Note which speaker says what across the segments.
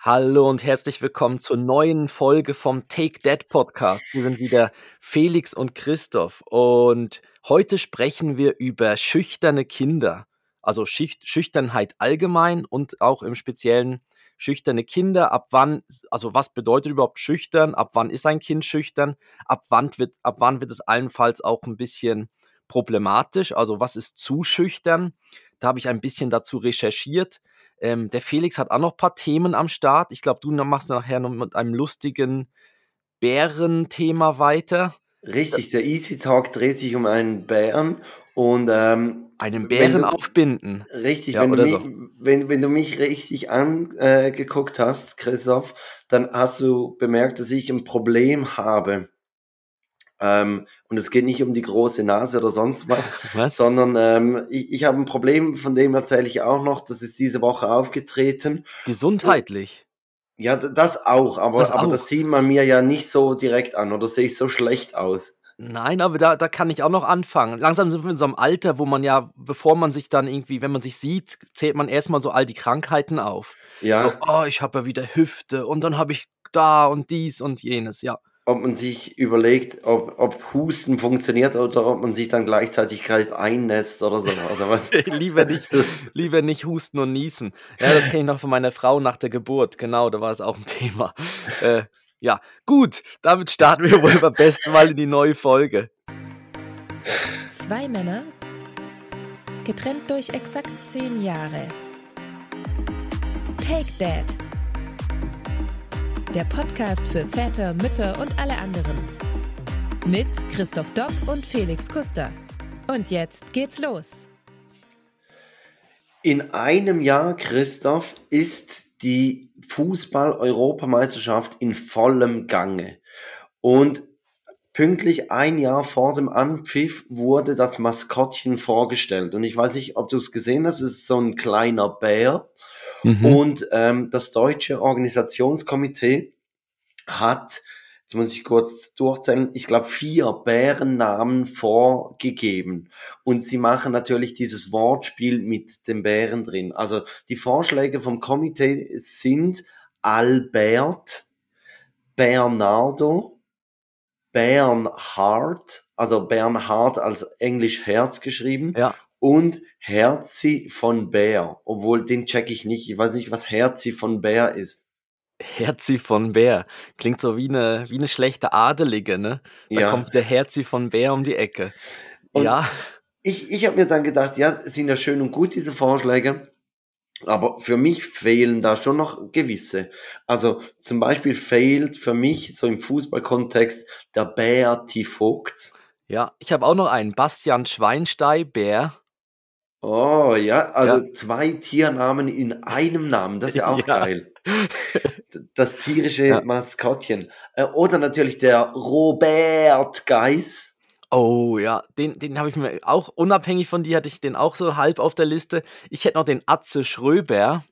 Speaker 1: Hallo und herzlich willkommen zur neuen Folge vom Take That Podcast. Wir sind wieder Felix und Christoph und heute sprechen wir über schüchterne Kinder. Also Schicht Schüchternheit allgemein und auch im Speziellen schüchterne Kinder. Ab wann, also was bedeutet überhaupt schüchtern? Ab wann ist ein Kind schüchtern? Ab wann wird, ab wann wird es allenfalls auch ein bisschen problematisch? Also was ist zu schüchtern? Da habe ich ein bisschen dazu recherchiert. Ähm, der Felix hat auch noch ein paar Themen am Start. Ich glaube, du machst nachher noch mit einem lustigen Bärenthema weiter.
Speaker 2: Richtig, der Easy Talk dreht sich um einen Bären und ähm,
Speaker 1: einen Bären du, aufbinden.
Speaker 2: Richtig, ja, wenn, du mich, so. wenn, wenn du mich richtig angeguckt äh, hast, Christoph, dann hast du bemerkt, dass ich ein Problem habe. Ähm, und es geht nicht um die große Nase oder sonst was, was? sondern ähm, ich, ich habe ein Problem, von dem erzähle ich auch noch, das ist diese Woche aufgetreten.
Speaker 1: Gesundheitlich?
Speaker 2: Ja, das auch, aber das, aber auch. das sieht man mir ja nicht so direkt an oder sehe ich so schlecht aus.
Speaker 1: Nein, aber da, da kann ich auch noch anfangen. Langsam sind wir in so einem Alter, wo man ja, bevor man sich dann irgendwie, wenn man sich sieht, zählt man erstmal so all die Krankheiten auf. Ja. So, oh, ich habe ja wieder Hüfte und dann habe ich da und dies und jenes, ja
Speaker 2: ob man sich überlegt, ob, ob Husten funktioniert oder ob man sich dann gleichzeitig kalt einnässt oder so. Also was?
Speaker 1: lieber, nicht, lieber nicht husten und niesen. Ja, das kenne ich noch von meiner Frau nach der Geburt. Genau, da war es auch ein Thema. Äh, ja, gut, damit starten wir wohl beim besten Mal in die neue Folge.
Speaker 3: Zwei Männer, getrennt durch exakt zehn Jahre. Take That der Podcast für Väter, Mütter und alle anderen. Mit Christoph Dopp und Felix Kuster. Und jetzt geht's los.
Speaker 2: In einem Jahr, Christoph, ist die Fußball-Europameisterschaft in vollem Gange. Und pünktlich ein Jahr vor dem Anpfiff wurde das Maskottchen vorgestellt. Und ich weiß nicht, ob du es gesehen hast, es ist so ein kleiner Bär. Mhm. Und ähm, das deutsche Organisationskomitee hat, jetzt muss ich kurz durchzählen, ich glaube vier Bärennamen vorgegeben. Und sie machen natürlich dieses Wortspiel mit den Bären drin. Also die Vorschläge vom Komitee sind Albert, Bernardo, Bernhard, also Bernhard als Englisch Herz geschrieben ja und Herzi von Bär. Obwohl, den check ich nicht. Ich weiß nicht, was Herzi von Bär ist.
Speaker 1: Herzi von Bär. Klingt so wie eine, wie eine schlechte Adelige, ne? Da ja. kommt der Herzi von Bär um die Ecke.
Speaker 2: Und ja. Ich, ich habe mir dann gedacht, ja, sind ja schön und gut, diese Vorschläge. Aber für mich fehlen da schon noch gewisse. Also zum Beispiel fehlt für mich so im Fußballkontext der Bär Vogts.
Speaker 1: Ja, ich habe auch noch einen. Bastian Schweinstein, Bär.
Speaker 2: Oh ja, also Ja. zwei Tiernamen in einem Namen, das ist ja auch Ja. geil. Das tierische Ja. Maskottchen. Äh, oder natürlich der Robert Geis.
Speaker 1: Oh ja, den den habe ich mir auch unabhängig von dir hatte ich den auch so halb auf der Liste. Ich hätte noch den Atze Schröber.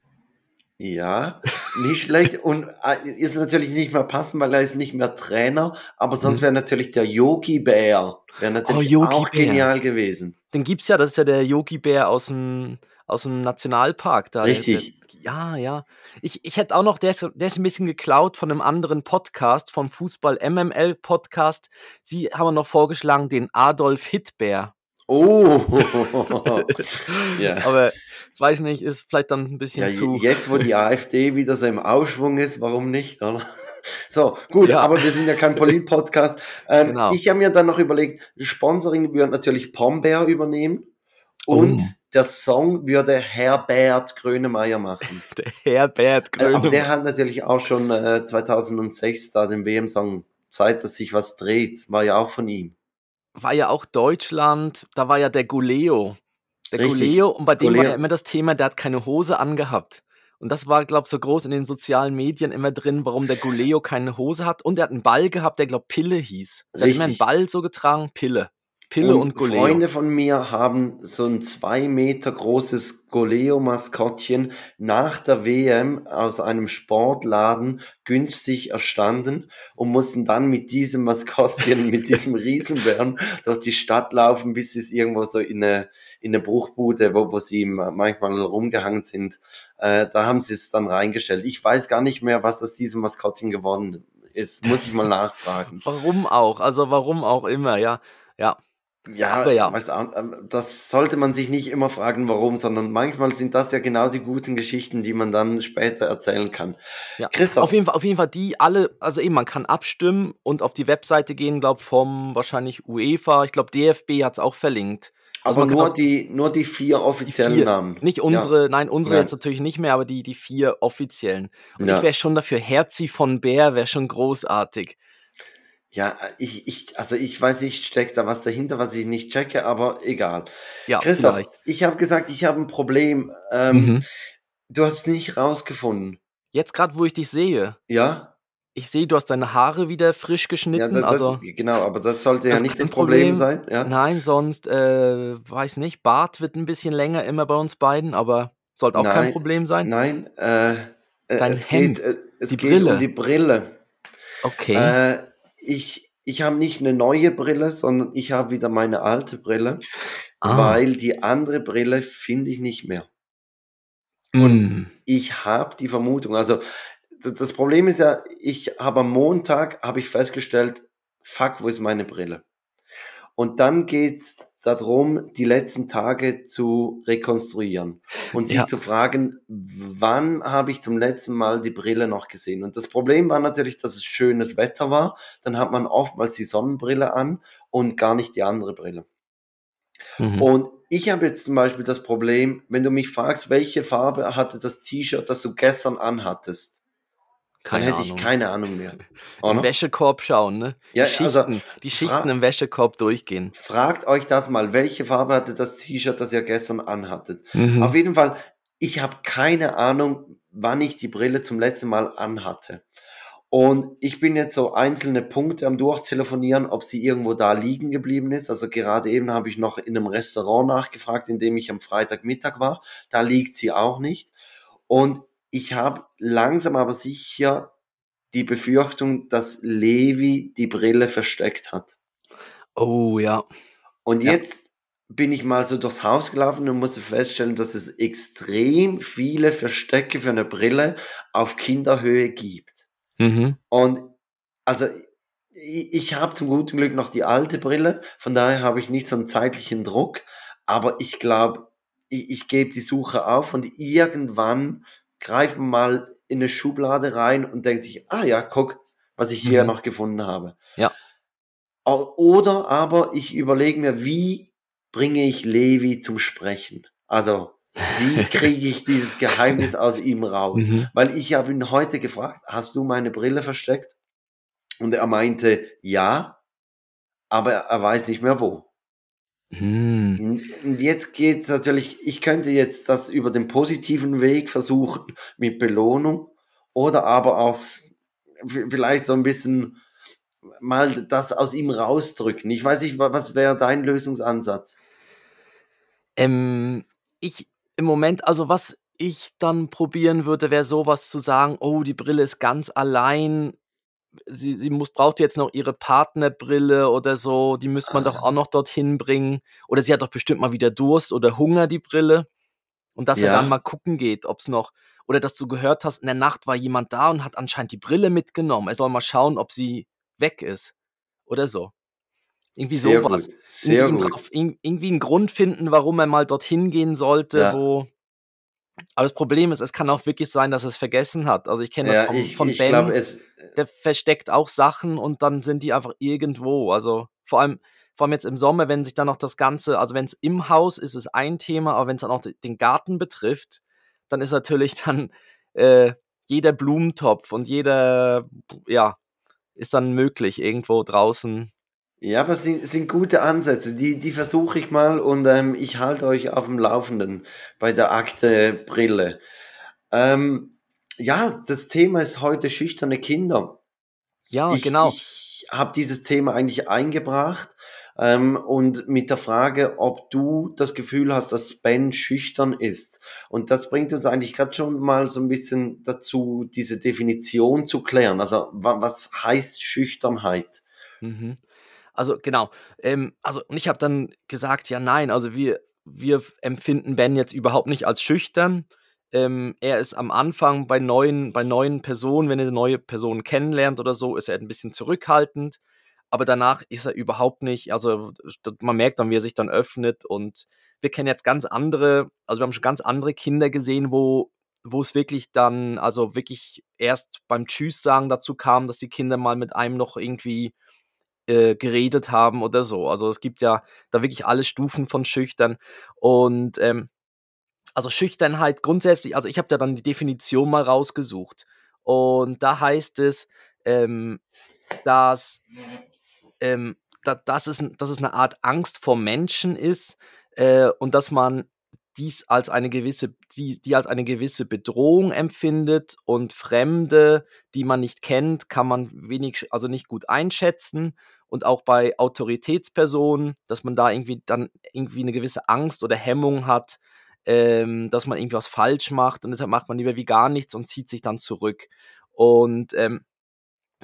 Speaker 2: Ja, nicht schlecht und äh, ist natürlich nicht mehr passend, weil er ist nicht mehr Trainer, aber sonst mhm. wäre natürlich der Yogi Bär, wäre natürlich oh, auch Bär. genial gewesen.
Speaker 1: Den gibt's ja, das ist ja der Yogi Bär aus dem aus dem Nationalpark da.
Speaker 2: Richtig.
Speaker 1: Der, ja, ja. Ich, ich hätte auch noch, der ist, der ist ein bisschen geklaut von einem anderen Podcast, vom Fußball MML Podcast. Sie haben noch vorgeschlagen, den Adolf Hitbär.
Speaker 2: Oh,
Speaker 1: ja. Aber weiß nicht, ist vielleicht dann ein bisschen ja, zu.
Speaker 2: Jetzt, wo die AfD wieder so im Aufschwung ist, warum nicht, oder? So, gut, ja. aber wir sind ja kein Polit-Podcast. Ähm, genau. Ich habe mir dann noch überlegt, Sponsoring würde natürlich Pombeer übernehmen. Und oh. der Song würde Herbert Grönemeyer machen.
Speaker 1: Der Herbert Grönemeyer.
Speaker 2: Aber der hat natürlich auch schon äh, 2006 da den WM-Song Zeit, dass sich was dreht, war ja auch von ihm
Speaker 1: war ja auch Deutschland, da war ja der Guleo. Der Richtig. Guleo, und bei dem Guleo. war ja immer das Thema, der hat keine Hose angehabt. Und das war, glaube ich, so groß in den sozialen Medien immer drin, warum der Guleo keine Hose hat. Und er hat einen Ball gehabt, der, glaube Pille hieß. Er hat immer einen Ball so getragen, Pille. Pille und,
Speaker 2: Und
Speaker 1: Goleo.
Speaker 2: Freunde von mir haben so ein zwei Meter großes Goleo-Maskottchen nach der WM aus einem Sportladen günstig erstanden und mussten dann mit diesem Maskottchen, mit diesem Riesenbären durch die Stadt laufen, bis sie es irgendwo so in eine, in eine Bruchbude, wo, wo sie manchmal rumgehangen sind, äh, da haben sie es dann reingestellt. Ich weiß gar nicht mehr, was aus diesem Maskottchen geworden ist. Muss ich mal nachfragen.
Speaker 1: Warum auch? Also warum auch immer, ja. Ja.
Speaker 2: Ja,
Speaker 1: Aber ja.
Speaker 2: Weißt, ähm, das sollte man sich nicht immer fragen, warum, sondern manchmal sind das ja genau die guten Geschichten, die man dann später erzählen kann.
Speaker 1: Ja.
Speaker 2: Christoph,
Speaker 1: Auf jeden Fall, auf jeden Fall die alle, also eben, man kann abstimmen und auf die Webseite gehen, glaube vom wahrscheinlich UEFA, ich glaube DFB hat es auch verlinkt. Also
Speaker 2: aber nur die, nur die vier
Speaker 1: die
Speaker 2: offiziellen
Speaker 1: vier,
Speaker 2: Namen.
Speaker 1: nicht
Speaker 2: Ja,
Speaker 1: unsere, nein, unsere
Speaker 2: nein.
Speaker 1: jetzt natürlich nicht mehr, aber die, die vier offiziellen. Und ich
Speaker 2: Ja,
Speaker 1: wäre schon dafür, Herzi von Bär wäre schon großartig.
Speaker 2: Ja, ich, ich, also ich weiß nicht, steckt da was dahinter, was ich nicht checke, aber egal.
Speaker 1: Ja,
Speaker 2: Christoph,
Speaker 1: vielleicht.
Speaker 2: ich habe gesagt, ich habe ein Problem. Ähm,
Speaker 1: Mhm.
Speaker 2: du hast es nicht rausgefunden.
Speaker 1: Jetzt gerade, wo ich dich sehe,
Speaker 2: Ja?
Speaker 1: ich sehe, du hast deine Haare wieder frisch
Speaker 2: Ja,
Speaker 1: geschnitten,
Speaker 2: da- das,
Speaker 1: also
Speaker 2: genau, aber das sollte ja
Speaker 1: das ist
Speaker 2: nicht
Speaker 1: kein
Speaker 2: das Problem
Speaker 1: Problem.
Speaker 2: sein. Ja?
Speaker 1: Nein, sonst, äh, weiß nicht, Bart wird ein bisschen länger immer bei uns beiden, aber sollte auch kein
Speaker 2: Nein,
Speaker 1: Problem sein.
Speaker 2: nein, äh, äh,
Speaker 1: Dein
Speaker 2: es geht,
Speaker 1: Hemd,
Speaker 2: äh, es
Speaker 1: die
Speaker 2: geht um
Speaker 1: Brille.
Speaker 2: die Brille.
Speaker 1: Okay.
Speaker 2: Äh, ich ich habe nicht eine neue Brille, sondern ich habe wieder meine alte Brille,
Speaker 1: Ah.
Speaker 2: weil die andere Brille finde ich nicht mehr.
Speaker 1: Mm.
Speaker 2: Ich habe die Vermutung, also das Problem ist ja, ich habe am Montag habe ich festgestellt, fuck, wo ist meine Brille? Und dann geht's darum, die letzten Tage zu rekonstruieren und sich
Speaker 1: Ja.
Speaker 2: zu fragen, wann habe ich zum letzten Mal die Brille noch gesehen? Und das Problem war natürlich, dass es schönes Wetter war. Dann hat man oftmals die Sonnenbrille an und gar nicht die andere Brille.
Speaker 1: Mhm.
Speaker 2: Und ich habe jetzt zum Beispiel das Problem, wenn du mich fragst, welche Farbe hatte das T-Shirt, das du gestern anhattest, dann hätte ich keine Ahnung mehr.
Speaker 1: Im? Wäschekorb schauen, ne? Die
Speaker 2: Ja, also
Speaker 1: Schichten, die Schichten im Wäschekorb durchgehen.
Speaker 2: fragt euch das mal, welche Farbe hatte das T-Shirt, das ihr gestern anhattet. Auf
Speaker 1: Mhm.
Speaker 2: jeden Fall, ich habe keine Ahnung, wann ich die Brille zum letzten Mal anhatte. Und ich bin jetzt so einzelne Punkte am Durchtelefonieren, ob sie irgendwo da liegen geblieben ist. Also gerade eben habe ich noch in einem Restaurant nachgefragt, in dem ich am Freitagmittag war. Da liegt sie auch nicht. Und ich habe langsam aber sicher die Befürchtung, dass Levi die Brille versteckt hat.
Speaker 1: Oh ja.
Speaker 2: Und
Speaker 1: Ja.
Speaker 2: jetzt bin ich mal so durchs Haus gelaufen und musste feststellen, dass es extrem viele Verstecke für eine Brille auf Kinderhöhe gibt.
Speaker 1: Mhm.
Speaker 2: Und also ich, ich habe zum guten Glück noch die alte Brille, von daher habe ich nicht so einen zeitlichen Druck, aber ich glaube, ich, ich gebe die Suche auf und irgendwann greift man mal in eine Schublade rein und denkt sich, ah ja, guck, was ich hier
Speaker 1: Mhm.
Speaker 2: noch gefunden habe.
Speaker 1: Ja.
Speaker 2: Oder aber ich überlege mir, wie bringe ich Levi zum Sprechen? Also, wie kriege ich dieses Geheimnis aus ihm raus?
Speaker 1: Mhm.
Speaker 2: Weil ich habe ihn heute gefragt, hast du meine Brille versteckt? Und er meinte, ja, aber er weiß nicht mehr wo.
Speaker 1: Mhm.
Speaker 2: Und jetzt geht's natürlich, ich könnte jetzt das über den positiven Weg versuchen mit Belohnung oder aber auch vielleicht so ein bisschen mal das aus ihm rausdrücken. Ich weiß nicht, wa- was wäre dein Lösungsansatz?
Speaker 1: Ähm, ich im Moment, also was ich dann probieren würde, wäre sowas zu sagen, oh, die Brille ist ganz allein. Sie, sie muss, braucht jetzt noch ihre Partnerbrille oder so, die müsste man doch auch noch dorthin bringen. Oder sie hat doch bestimmt mal wieder Durst oder Hunger, die Brille. Und dass er dann
Speaker 2: Ja,
Speaker 1: mal gucken geht, ob es noch, oder dass du gehört hast, in der Nacht war jemand da und hat anscheinend die Brille mitgenommen. Er soll mal schauen, ob sie weg ist. Oder so. Irgendwie
Speaker 2: sehr
Speaker 1: sowas.
Speaker 2: gut, sehr
Speaker 1: ihn
Speaker 2: gut.
Speaker 1: drauf, irgendwie einen Grund finden, warum er mal dorthin gehen sollte,
Speaker 2: Ja,
Speaker 1: wo. Aber das Problem ist, es kann auch wirklich sein, dass er es vergessen hat. Also ich kenne das
Speaker 2: ja,
Speaker 1: vom,
Speaker 2: ich,
Speaker 1: von
Speaker 2: ich glaube,
Speaker 1: Ben,
Speaker 2: es,
Speaker 1: der versteckt auch Sachen und dann sind die einfach irgendwo. Also vor allem, vor allem jetzt im Sommer, wenn sich dann noch das Ganze, also wenn es im Haus ist, ist ein Thema, aber wenn es dann auch de- den Garten betrifft, dann ist natürlich dann äh, jeder Blumentopf und jeder, ja, ist dann möglich irgendwo draußen.
Speaker 2: Ja, aber es sind, sind gute Ansätze. Die, die versuche ich mal und ähm, ich halte euch auf dem Laufenden bei der Akte Brille. Ähm, ja, das Thema ist heute schüchterne Kinder.
Speaker 1: Ja,
Speaker 2: Ich,
Speaker 1: genau.
Speaker 2: ich habe dieses Thema eigentlich eingebracht, ähm, und mit der Frage, ob du das Gefühl hast, dass Ben schüchtern ist. Und das bringt uns eigentlich gerade schon mal so ein bisschen dazu, diese Definition zu klären. Also was heißt Schüchternheit?
Speaker 1: Mhm. Also genau. Ähm, also und ich habe dann gesagt, ja nein, also wir wir empfinden Ben jetzt überhaupt nicht als schüchtern. Ähm, er ist am Anfang bei neuen bei neuen Personen, wenn er neue Personen kennenlernt oder so, ist er ein bisschen zurückhaltend, aber danach ist er überhaupt nicht also, man merkt dann, wie er sich dann öffnet und wir kennen jetzt ganz andere also, wir haben schon ganz andere Kinder gesehen, wo wo es wirklich dann also, wirklich erst beim Tschüss sagen dazu kam, dass die Kinder mal mit einem noch irgendwie, äh, geredet haben oder so. Also, es gibt ja da wirklich alle Stufen von schüchtern und, ähm also Schüchternheit grundsätzlich also ich habe da dann die Definition mal rausgesucht. Und da heißt es, ähm, dass, ähm, da, dass, es, dass es eine Art Angst vor Menschen ist äh, und dass man dies als eine gewisse, die, die als eine gewisse Bedrohung empfindet und Fremde, die man nicht kennt, kann man wenig, also nicht gut einschätzen. Und auch bei Autoritätspersonen, dass man da irgendwie dann irgendwie eine gewisse Angst oder Hemmung hat, ähm, dass man irgendwie was falsch macht und deshalb macht man lieber wie gar nichts und zieht sich dann zurück. Und ähm,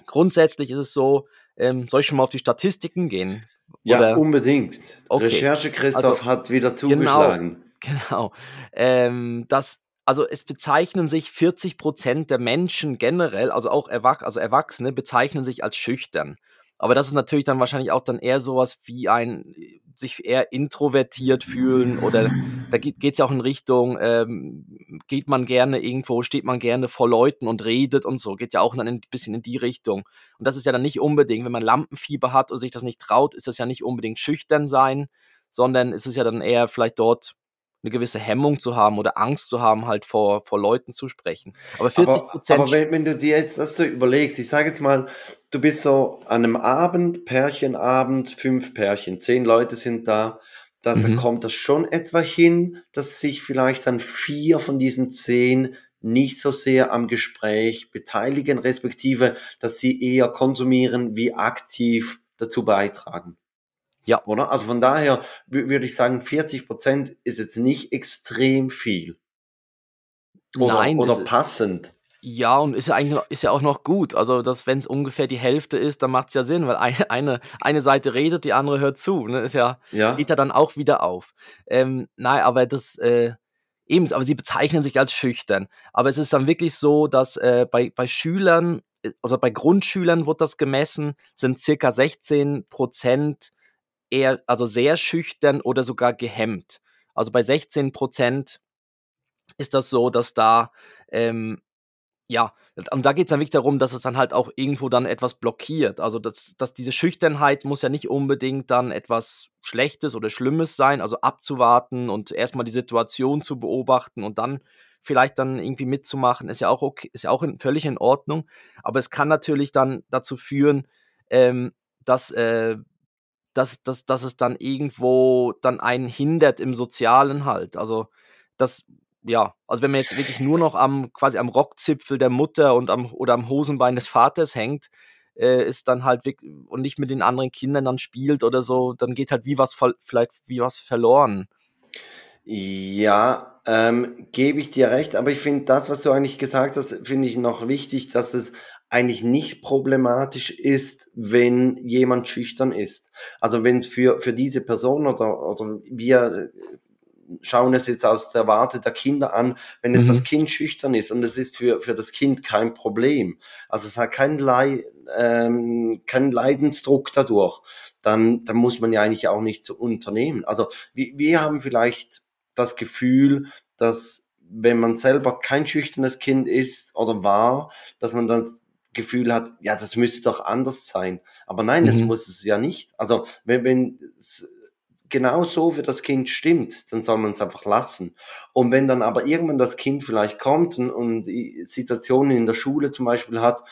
Speaker 1: grundsätzlich ist es so, ähm, soll ich schon mal auf die Statistiken gehen?
Speaker 2: Ja, Oder? unbedingt. Okay. Recherche Christoph also, hat wieder genau, zugeschlagen.
Speaker 1: Genau, genau. Das, also es bezeichnen sich 40 Prozent der Menschen generell, also auch Erwach also Erwachsene, bezeichnen sich als schüchtern. Aber das ist natürlich dann wahrscheinlich auch dann eher sowas wie ein sich eher introvertiert fühlen oder da geht es ja auch in Richtung, ähm, geht man gerne irgendwo, steht man gerne vor Leuten und redet und so, geht ja auch dann ein bisschen in die Richtung. Und das ist ja dann nicht unbedingt, wenn man Lampenfieber hat und sich das nicht traut, ist das ja nicht unbedingt schüchtern sein, sondern ist es ja dann eher vielleicht dort eine gewisse Hemmung zu haben oder Angst zu haben, halt vor, vor Leuten zu sprechen.
Speaker 2: Aber 40 Prozent. Aber, aber wenn, wenn, du dir jetzt das so überlegst, ich sage jetzt mal, du bist so an einem Abend, Pärchenabend, fünf Pärchen, zehn Leute sind da, da, mhm. da kommt das schon etwa hin, dass sich vielleicht dann vier von diesen zehn nicht so sehr am Gespräch beteiligen, respektive, dass sie eher konsumieren wie aktiv dazu beitragen. Ja. Oder? Also von daher würde ich sagen, 40 Prozent ist jetzt nicht extrem viel. Oder, Nein, oder ist, passend.
Speaker 1: Ja, und ist ja eigentlich ist ja auch noch gut. Also, wenn es ungefähr die Hälfte ist, dann macht es ja Sinn, weil eine, eine, eine Seite redet, die andere hört zu. Ne? Ist ja, ja. geht ja dann auch wieder auf. Ähm, nein, aber das, äh, eben, aber sie bezeichnen sich als schüchtern. Aber es ist dann wirklich so, dass äh, bei, bei Schülern, äh, also bei Grundschülern wird das gemessen, sind circa 16 Prozent eher, also sehr schüchtern oder sogar gehemmt. Also bei 16 Prozent ist das so, dass da, ähm, ja, und da geht es dann wirklich darum, dass es dann halt auch irgendwo dann etwas blockiert. Also, dass, dass diese Schüchternheit muss ja nicht unbedingt dann etwas Schlechtes oder Schlimmes sein, also abzuwarten und erstmal die Situation zu beobachten und dann vielleicht dann irgendwie mitzumachen, ist ja auch okay, ist ja auch in, völlig in Ordnung. Aber es kann natürlich dann dazu führen, ähm, dass äh, dass, dass, dass es dann irgendwo dann einen hindert im Sozialen halt. Also das, ja, also wenn man jetzt wirklich nur noch am quasi am Rockzipfel der Mutter und am oder am Hosenbein des Vaters hängt, äh, ist dann halt wirklich, und nicht mit den anderen Kindern dann spielt oder so, dann geht halt wie was vielleicht wie was verloren.
Speaker 2: Ja, ähm, gebe ich dir recht, aber ich finde das, was du eigentlich gesagt hast, finde ich noch wichtig, dass es eigentlich nicht problematisch ist, wenn jemand schüchtern ist. Also wenn es für, für diese Person oder, oder wir schauen es jetzt aus der Warte der Kinder an, wenn jetzt mhm. das Kind schüchtern ist und es ist für, für das Kind kein Problem, also es hat keinen, Lei, ähm, keinen Leidensdruck dadurch, dann, dann muss man ja eigentlich auch nichts unternehmen. Also wir, wir haben vielleicht das Gefühl, dass wenn man selber kein schüchternes Kind ist oder war, dass man dann Gefühl hat, ja, das müsste doch anders sein. Aber nein, mhm. das muss es ja nicht. Also wenn, wenn es genau so für das Kind stimmt, dann soll man es einfach lassen. Und wenn dann aber irgendwann das Kind vielleicht kommt und, und Situationen in der Schule zum Beispiel hat,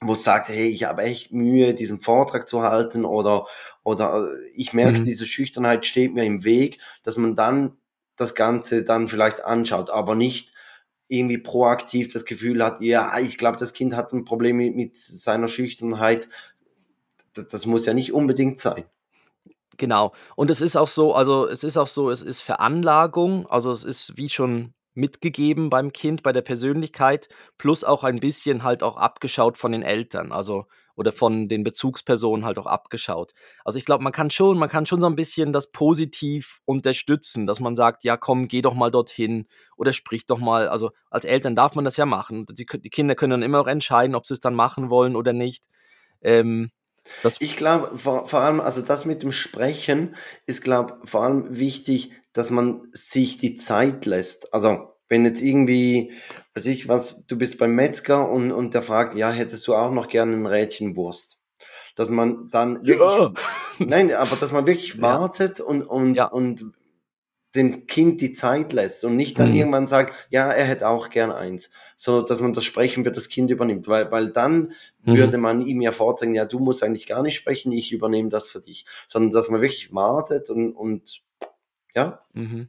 Speaker 2: wo es sagt, hey, ich habe echt Mühe, diesen Vortrag zu halten oder, oder ich merke, mhm. diese Schüchternheit steht mir im Weg, dass man dann das Ganze dann vielleicht anschaut, aber nicht irgendwie proaktiv das Gefühl hat, ja, ich glaube, das Kind hat ein Problem mit, mit seiner Schüchternheit. Das, das, muss ja nicht unbedingt sein.
Speaker 1: Genau. Und es ist auch so also, es ist auch so, es ist Veranlagung, also, es ist wie schon mitgegeben beim Kind, bei der Persönlichkeit, plus auch ein bisschen halt auch abgeschaut von den Eltern, also oder von den Bezugspersonen halt auch abgeschaut. Also, ich glaube, man kann schon man kann schon so ein bisschen das positiv unterstützen, dass man sagt: „Ja, komm, geh doch mal dorthin oder sprich doch mal“ also, als Eltern darf man das ja machen. Die die Kinder können dann immer auch entscheiden, ob sie es dann machen wollen oder nicht. Ähm,
Speaker 2: Ich glaube, vor, vor allem, also das mit dem Sprechen ist, glaube vor allem wichtig, dass man sich die Zeit lässt. Also, wenn jetzt irgendwie, weiß ich was, du bist beim Metzger und, und der fragt, ja, hättest du auch noch gerne ein Rädchen Wurst? Dass man dann wirklich,
Speaker 1: Ja.
Speaker 2: nein, aber dass man wirklich
Speaker 1: Ja.
Speaker 2: wartet und, und,
Speaker 1: Ja.
Speaker 2: und dem Kind die Zeit lässt und nicht dann
Speaker 1: Mhm.
Speaker 2: irgendwann sagt, ja, er hätte auch gern eins. So, dass man das Sprechen für das Kind übernimmt, weil, weil dann
Speaker 1: Mhm.
Speaker 2: würde man ihm ja vorzeigen, ja, du musst eigentlich gar nicht sprechen, ich übernehme das für dich. Sondern dass man wirklich wartet und, und ja.
Speaker 1: Mhm.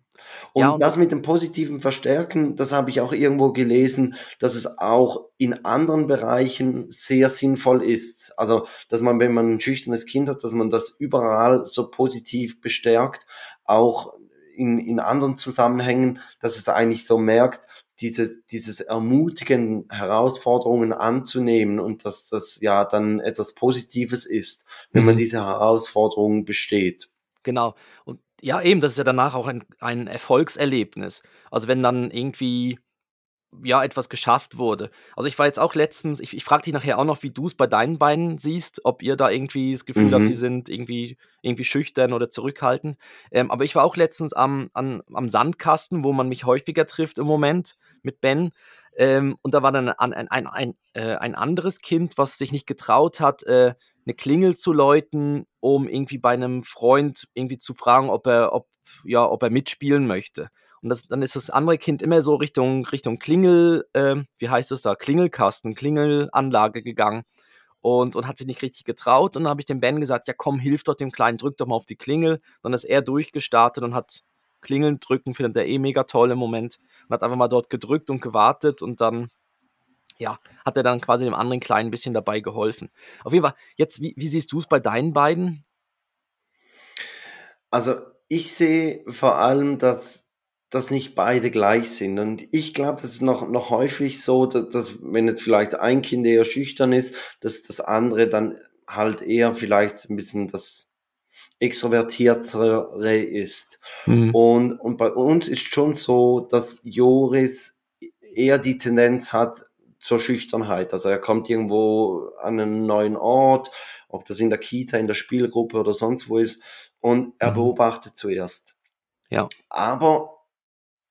Speaker 2: Und
Speaker 1: Ja, und
Speaker 2: das mit dem positiven Verstärken, das habe ich auch irgendwo gelesen, dass es auch in anderen Bereichen sehr sinnvoll ist. Also, dass man, wenn man ein schüchternes Kind hat, dass man das überall so positiv bestärkt, auch in, in anderen Zusammenhängen, dass es eigentlich so merkt, dieses, dieses Ermutigen, Herausforderungen anzunehmen und dass das ja dann etwas Positives ist, wenn man
Speaker 1: Mhm.
Speaker 2: diese Herausforderungen besteht.
Speaker 1: Genau. Und ja, eben, das ist ja danach auch ein ein Erfolgserlebnis. Also, wenn dann irgendwie, ja, etwas geschafft wurde. Also, ich war jetzt auch letztens ich ich frage dich nachher auch noch, wie du es bei deinen beiden siehst, ob ihr da irgendwie das Gefühl habt, die
Speaker 2: Mhm.
Speaker 1: sind irgendwie irgendwie schüchtern oder zurückhaltend. Ähm, aber ich war auch letztens am an am Sandkasten, wo man mich häufiger trifft im Moment mit Ben. Ähm, und da war dann ein ein ein ein, äh, ein anderes Kind, was sich nicht getraut hat, äh, 'ne Klingel zu läuten, um irgendwie bei einem Freund irgendwie zu fragen, ob er ob ja, ob er mitspielen möchte. Und das dann ist das andere Kind immer so Richtung Richtung Klingel ähm, wie heißt das da, Klingelkasten, Klingelanlage gegangen und und hat sich nicht richtig getraut. Und dann habe ich dem Ben gesagt: „Ja komm, hilf doch dem Kleinen, drück doch mal auf die Klingel.“ Dann ist er durchgestartet und hat Klingeln drücken findet er eh mega toll im Moment und hat einfach mal dort gedrückt und gewartet und dann ja, hat er dann quasi dem anderen Kleinen 'n bisschen dabei geholfen. Auf jeden Fall, jetzt, wie wie siehst du's bei deinen beiden?
Speaker 2: Also, ich sehe vor allem, dass dass nicht beide gleich sind. Und ich glaube, das ist noch noch häufig so, da dass wenn jetzt vielleicht ein Kind eher schüchtern ist, dass das andere dann halt eher vielleicht 'n bisschen das Extrovertiertere ist.
Speaker 1: Mhm.
Speaker 2: Und und bei uns ist schon so, dass Joris eher die Tendenz hat zur Schüchternheit. Also, er kommt irgendwo an 'nen neuen Ort, ob das in der Kita, in der Spielgruppe oder sonst wo ist, und er
Speaker 1: Mhm.
Speaker 2: beobachtet zuerst.
Speaker 1: Ja.
Speaker 2: Aber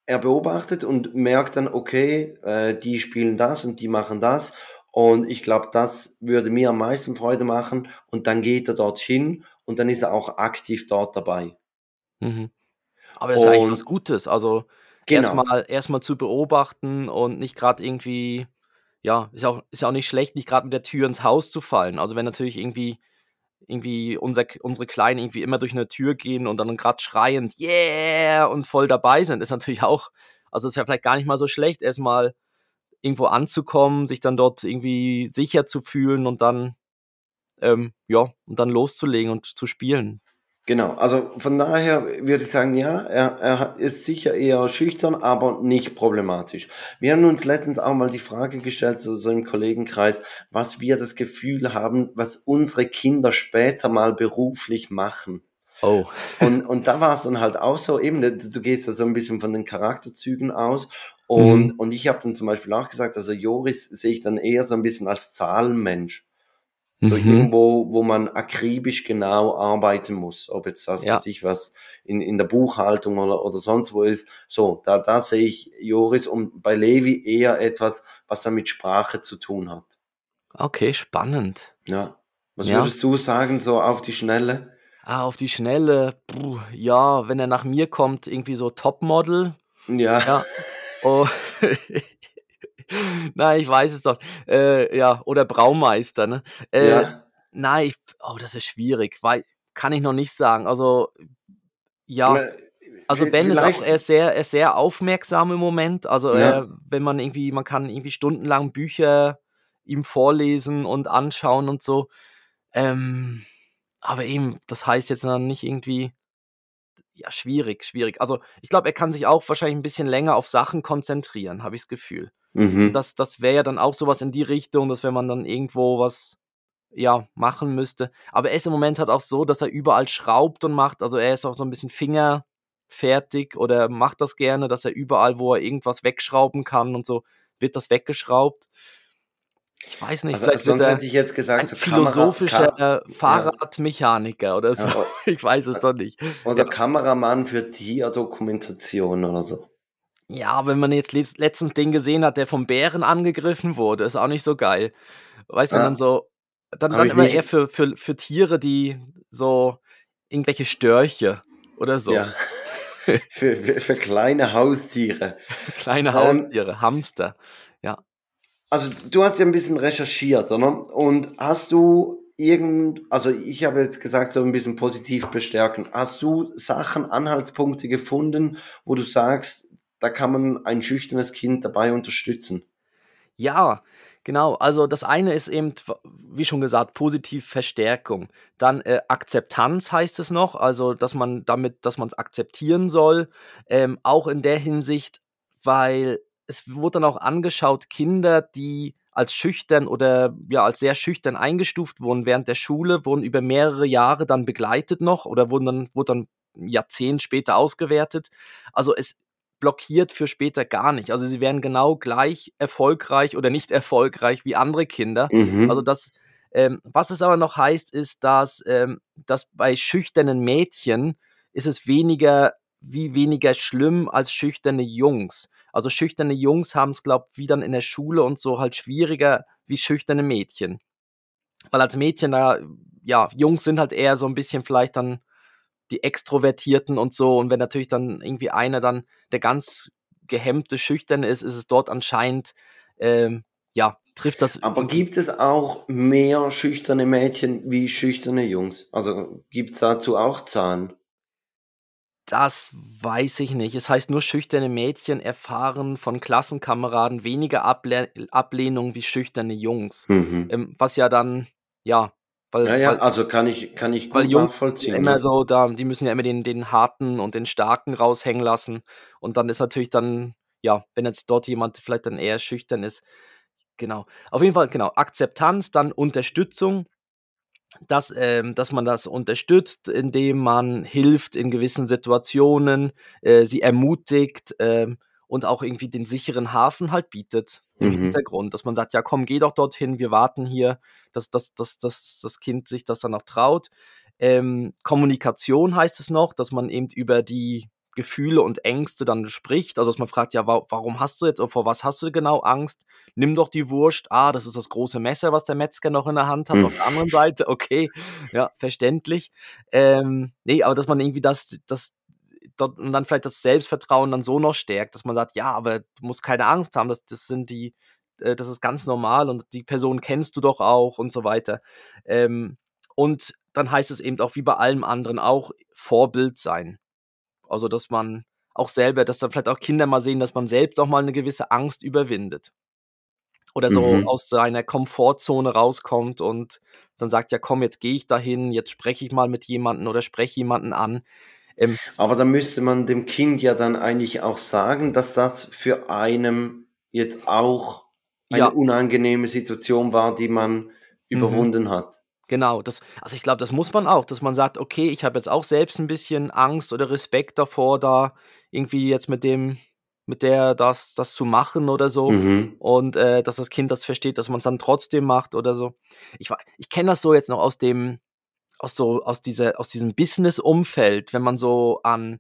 Speaker 2: er beobachtet und merkt dann: „Okay, äh, die spielen das und die machen das und ich glaube, das würde mir am meisten Freude machen.“ Und dann geht er dorthin und dann ist er auch aktiv dort dabei.
Speaker 1: Mhm. Aber das ist ja eigentlich was
Speaker 2: Und
Speaker 1: Gutes. Also,
Speaker 2: Genau.
Speaker 1: mal erst zu beobachten und nicht grad irgendwie ja, ist ja auch ist auch nicht schlecht, nicht grad mit der Tür ins Haus zu fallen. Also, wenn natürlich irgendwie irgendwie unser unsere Kleinen irgendwie immer durch 'ne Tür gehen und dann grad schreiend: „Yeah“ und voll dabei sind, ist natürlich auch also, ist ja vielleicht gar nicht mal so schlecht, erst mal irgendwo anzukommen, sich dann dort irgendwie sicher zu fühlen und dann ähm, ja, und dann loszulegen und zu spielen.
Speaker 2: Genau, also von daher würde ich sagen, ja, er er ist sicher eher schüchtern, aber nicht problematisch. Wir haben uns letztens auch mal die Frage gestellt, so so im Kollegenkreis, was wir das Gefühl haben, was unsere Kinder später mal beruflich machen.
Speaker 1: Oh.
Speaker 2: Und und da war's dann halt auch so, eben, du du gehst ja so 'n bisschen von den Charakterzügen aus und
Speaker 1: Mhm.
Speaker 2: und ich habe dann zum Beispiel auch gesagt, also Joris sehe ich dann eher so 'n bisschen als Zahlenmensch. So
Speaker 1: Mhm.
Speaker 2: irgendwo, wo man akribisch genau arbeiten muss, ob jetzt was
Speaker 1: Ja.
Speaker 2: weiß ich was in in der Buchhaltung oder oder sonst wo ist. So, da da sehe ich Joris und bei Levi eher etwas, was dann mit Sprache zu tun hat.
Speaker 1: Okay, spannend.
Speaker 2: Ja. Was
Speaker 1: Ja.
Speaker 2: würdest du sagen, so auf die Schnelle?
Speaker 1: Ah, auf die Schnelle, puh, ja, wenn er nach mir kommt, irgendwie so Topmodel.
Speaker 2: Ja.
Speaker 1: Ja. Oh. Nein, ich weiß es doch. Äh, ja, oder Braumeister, ne? Äh,
Speaker 2: Ja.
Speaker 1: nein, ich oh, das ist schwierig, wei kann ich noch nicht sagen. Also, ja.
Speaker 2: Äh,
Speaker 1: Also, Ben ist auch er ist sehr er ist sehr aufmerksam im Moment. Also,
Speaker 2: Ja.
Speaker 1: er wenn man irgendwie man kann irgendwie stundenlang Bücher ihm vorlesen und anschauen und so. Ähm, aber eben, das heißt jetzt dann nicht irgendwie ja, schwierig, schwierig. Also, ich glaube, er kann sich auch wahrscheinlich ein bisschen länger auf Sachen konzentrieren, habe ich das Gefühl.
Speaker 2: Mhm.
Speaker 1: Das das wäre ja dann auch so was in die Richtung, dass wenn man dann irgendwo was, ja, machen müsste. Aber er ist im Moment halt auch so, dass er überall schraubt und macht. Also, er ist auch so ein bisschen fingerfertig oder macht das gerne, dass er überall, wo er irgendwas wegschrauben kann und so, wird das weggeschraubt. Ich weiß nicht,
Speaker 2: Also,
Speaker 1: vielleicht
Speaker 2: sonst
Speaker 1: er
Speaker 2: hätte ich jetzt gesagt,
Speaker 1: ein
Speaker 2: so Kamera
Speaker 1: philosophischer
Speaker 2: Ka
Speaker 1: äh, Fahrradmechaniker oder so.
Speaker 2: Ja,
Speaker 1: Ich weiß es
Speaker 2: o
Speaker 1: doch nicht.
Speaker 2: oder
Speaker 1: Ja.
Speaker 2: Kameramann für Tierdokumentation oder so.
Speaker 1: Ja, wenn man jetzt letz letztens den gesehen hat, der vom Bären angegriffen wurde, ist auch nicht so geil. Weißt du, wenn dann
Speaker 2: Ja.
Speaker 1: so dann dann immer
Speaker 2: nicht
Speaker 1: eher für für für Tiere, die so irgendwelche Störche oder so.
Speaker 2: Ja. Für für für kleine Haustiere.
Speaker 1: Kleine
Speaker 2: Ähm
Speaker 1: Haustiere, Hamster, ja.
Speaker 2: Also, du hast ja 'n bisschen recherchiert, oder? Und hast du irgend also, ich habe jetzt gesagt, so 'n bisschen positiv bestärken. Hast du Sachen, Anhaltspunkte gefunden, wo du sagst, da kann man ein schüchternes Kind dabei unterstützen?
Speaker 1: Ja, genau. Also, das eine ist eben, wie schon gesagt, positiv Verstärkung. Dann, äh, Akzeptanz heißt es noch, also, dass man damit dass man's akzeptieren soll, ähm, auch in der Hinsicht, weil es wurde dann auch angeschaut, Kinder, die als schüchtern oder, ja, als sehr schüchtern eingestuft wurden während der Schule, wurden über mehrere Jahre dann begleitet noch oder wurden dann wurde dann Jahrzehnt später ausgewertet. Also, es blockiert für später gar nicht. Also, sie werden genau gleich erfolgreich oder nicht erfolgreich wie andere Kinder. Also,
Speaker 2: Mhm.
Speaker 1: das ähm, was es aber noch heißt, ist, dass ähm, dass bei schüchternen Mädchen ist es weniger wie weniger schlimm als schüchterne Jungs. Also, schüchterne Jungs haben's, glaube wie dann in der Schule und so halt schwieriger wie schüchterne Mädchen. Weil als Mädchen da ja, Jungs sind halt eher so 'n bisschen vielleicht dann die Extrovertierten und so. Und wenn natürlich dann irgendwie einer dann der ganz gehemmte, schüchterne ist, ist es dort anscheinend ähm, ja, trifft das
Speaker 2: Aber gibt es auch mehr schüchterne Mädchen wie schüchterne Jungs? Also, gibt's dazu auch Zahlen?
Speaker 1: Das weiß ich nicht. Es heißt nur, schüchterne Mädchen erfahren von Klassenkameraden weniger Ableh Ablehnung wie schüchterne Jungs.
Speaker 2: Mhm.
Speaker 1: Ähm, was ja dann ja, weil
Speaker 2: Ja, ja,
Speaker 1: weil
Speaker 2: also, kann ich kann ich
Speaker 1: weil
Speaker 2: gut
Speaker 1: sind ja
Speaker 2: nachvollziehen,
Speaker 1: immer
Speaker 2: ja.
Speaker 1: so da die müssen ja immer den den Harten und den Starken raushängen lassen. Und dann ist natürlich dann ja, wenn jetzt dort jemand vielleicht dann eher schüchtern ist genau. Auf jeden Fall, genau, Akzeptanz, dann Unterstützung, dass ähm, dass man das unterstützt, indem man hilft in gewissen Situationen, äh, sie ermutigt, ähm, und auch irgendwie den sicheren Hafen halt bietet im
Speaker 2: Mhm.
Speaker 1: Hintergrund, dass man sagt: „Ja, komm, geh doch dorthin, wir warten hier“, dass dass dass dass das Kind sich das dann auch traut. Ähm, Kommunikation heißt es noch, dass man eben über die Gefühle und Ängste dann spricht. Also, dass man fragt: „Ja, wa warum hast du jetzt vor was hast du genau Angst? Nimm doch die Wurst. Ah, das ist das große Messer, was der Metzger noch in der Hand hat
Speaker 2: Hm.
Speaker 1: auf der anderen Seite. Okay, ja, verständlich.“ Ähm, ne, aber dass man irgendwie das das dort und dann vielleicht das Selbstvertrauen dann so noch stärkt, dass man sagt: „Ja, aber du musst keine Angst haben, das das sind die äh, das ist ganz normal und die Person kennst du doch auch“ und so weiter. Ähm, und dann heißt es eben auch wie bei allem anderen auch Vorbild sein. Also, dass man auch selber dass dann vielleicht auch Kinder mal sehen, dass man selbst auch mal 'ne gewisse Angst überwindet. Oder so
Speaker 2: Mhm.
Speaker 1: aus seiner Komfortzone rauskommt und dann sagt: „Ja, komm, jetzt gehe ich dahin, jetzt spreche ich mal mit jemandem oder spreche jemanden an.“ Ähm
Speaker 2: Aber da müsste man dem Kind ja dann eigentlich auch sagen, dass das für einen jetzt auch eine
Speaker 1: Ja.
Speaker 2: unangenehme Situation war, die man
Speaker 1: Mhm.
Speaker 2: überwunden hat.
Speaker 1: Genau, das also, ich glaube, das muss man auch, dass man sagt: „Okay, ich habe jetzt auch selbst 'n bisschen Angst oder Respekt davor, da irgendwie jetzt mit dem mit der das das zu machen oder so.“
Speaker 2: Mhm.
Speaker 1: Und, äh, dass das Kind das versteht, dass man's dann trotzdem macht oder so. Ich ich kenne das so jetzt noch aus dem aus so aus dieser aus diesem Business-Umfeld, wenn man so an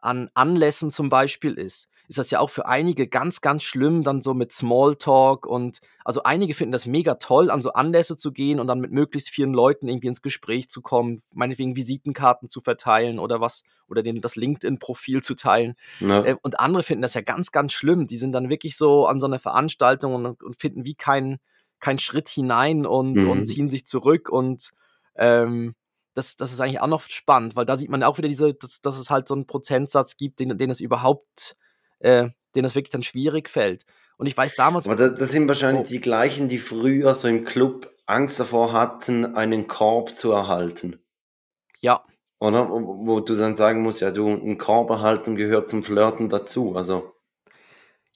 Speaker 1: an Anlässen zum Beispiel ist, ist das ja auch für einige ganz, ganz schlimm dann so mit Smalltalk und also, einige finden das mega toll, an so Anlässe zu gehen und dann mit möglichst vielen Leuten irgendwie ins Gespräch zu kommen, meinetwegen Visitenkarten zu verteilen oder was oder denen das LinkedIn-Profil zu teilen.
Speaker 2: Ja.
Speaker 1: Äh, und andere finden das ja ganz, ganz schlimm. Die sind dann wirklich so an so 'ner Veranstaltung und und finden wie keinen keinen Schritt hinein und und
Speaker 2: Mhm.
Speaker 1: ziehen sich zurück und, ähm, das das ist eigentlich auch noch spannend, weil da sieht man auch wieder diese dass dass es halt so 'n Prozentsatz gibt, den den es überhaupt äh, denen es wirklich dann schwierig fällt. Und ich weiß damals
Speaker 2: Aber da das sind
Speaker 1: oh.
Speaker 2: wahrscheinlich die gleichen, die früher so im Club Angst davor hatten, einen Korb zu erhalten.
Speaker 1: Ja.
Speaker 2: Oder? Wo, wo du dann sagen musst, ja, du, ein Korb erhalten gehört zum Flirten dazu. Also.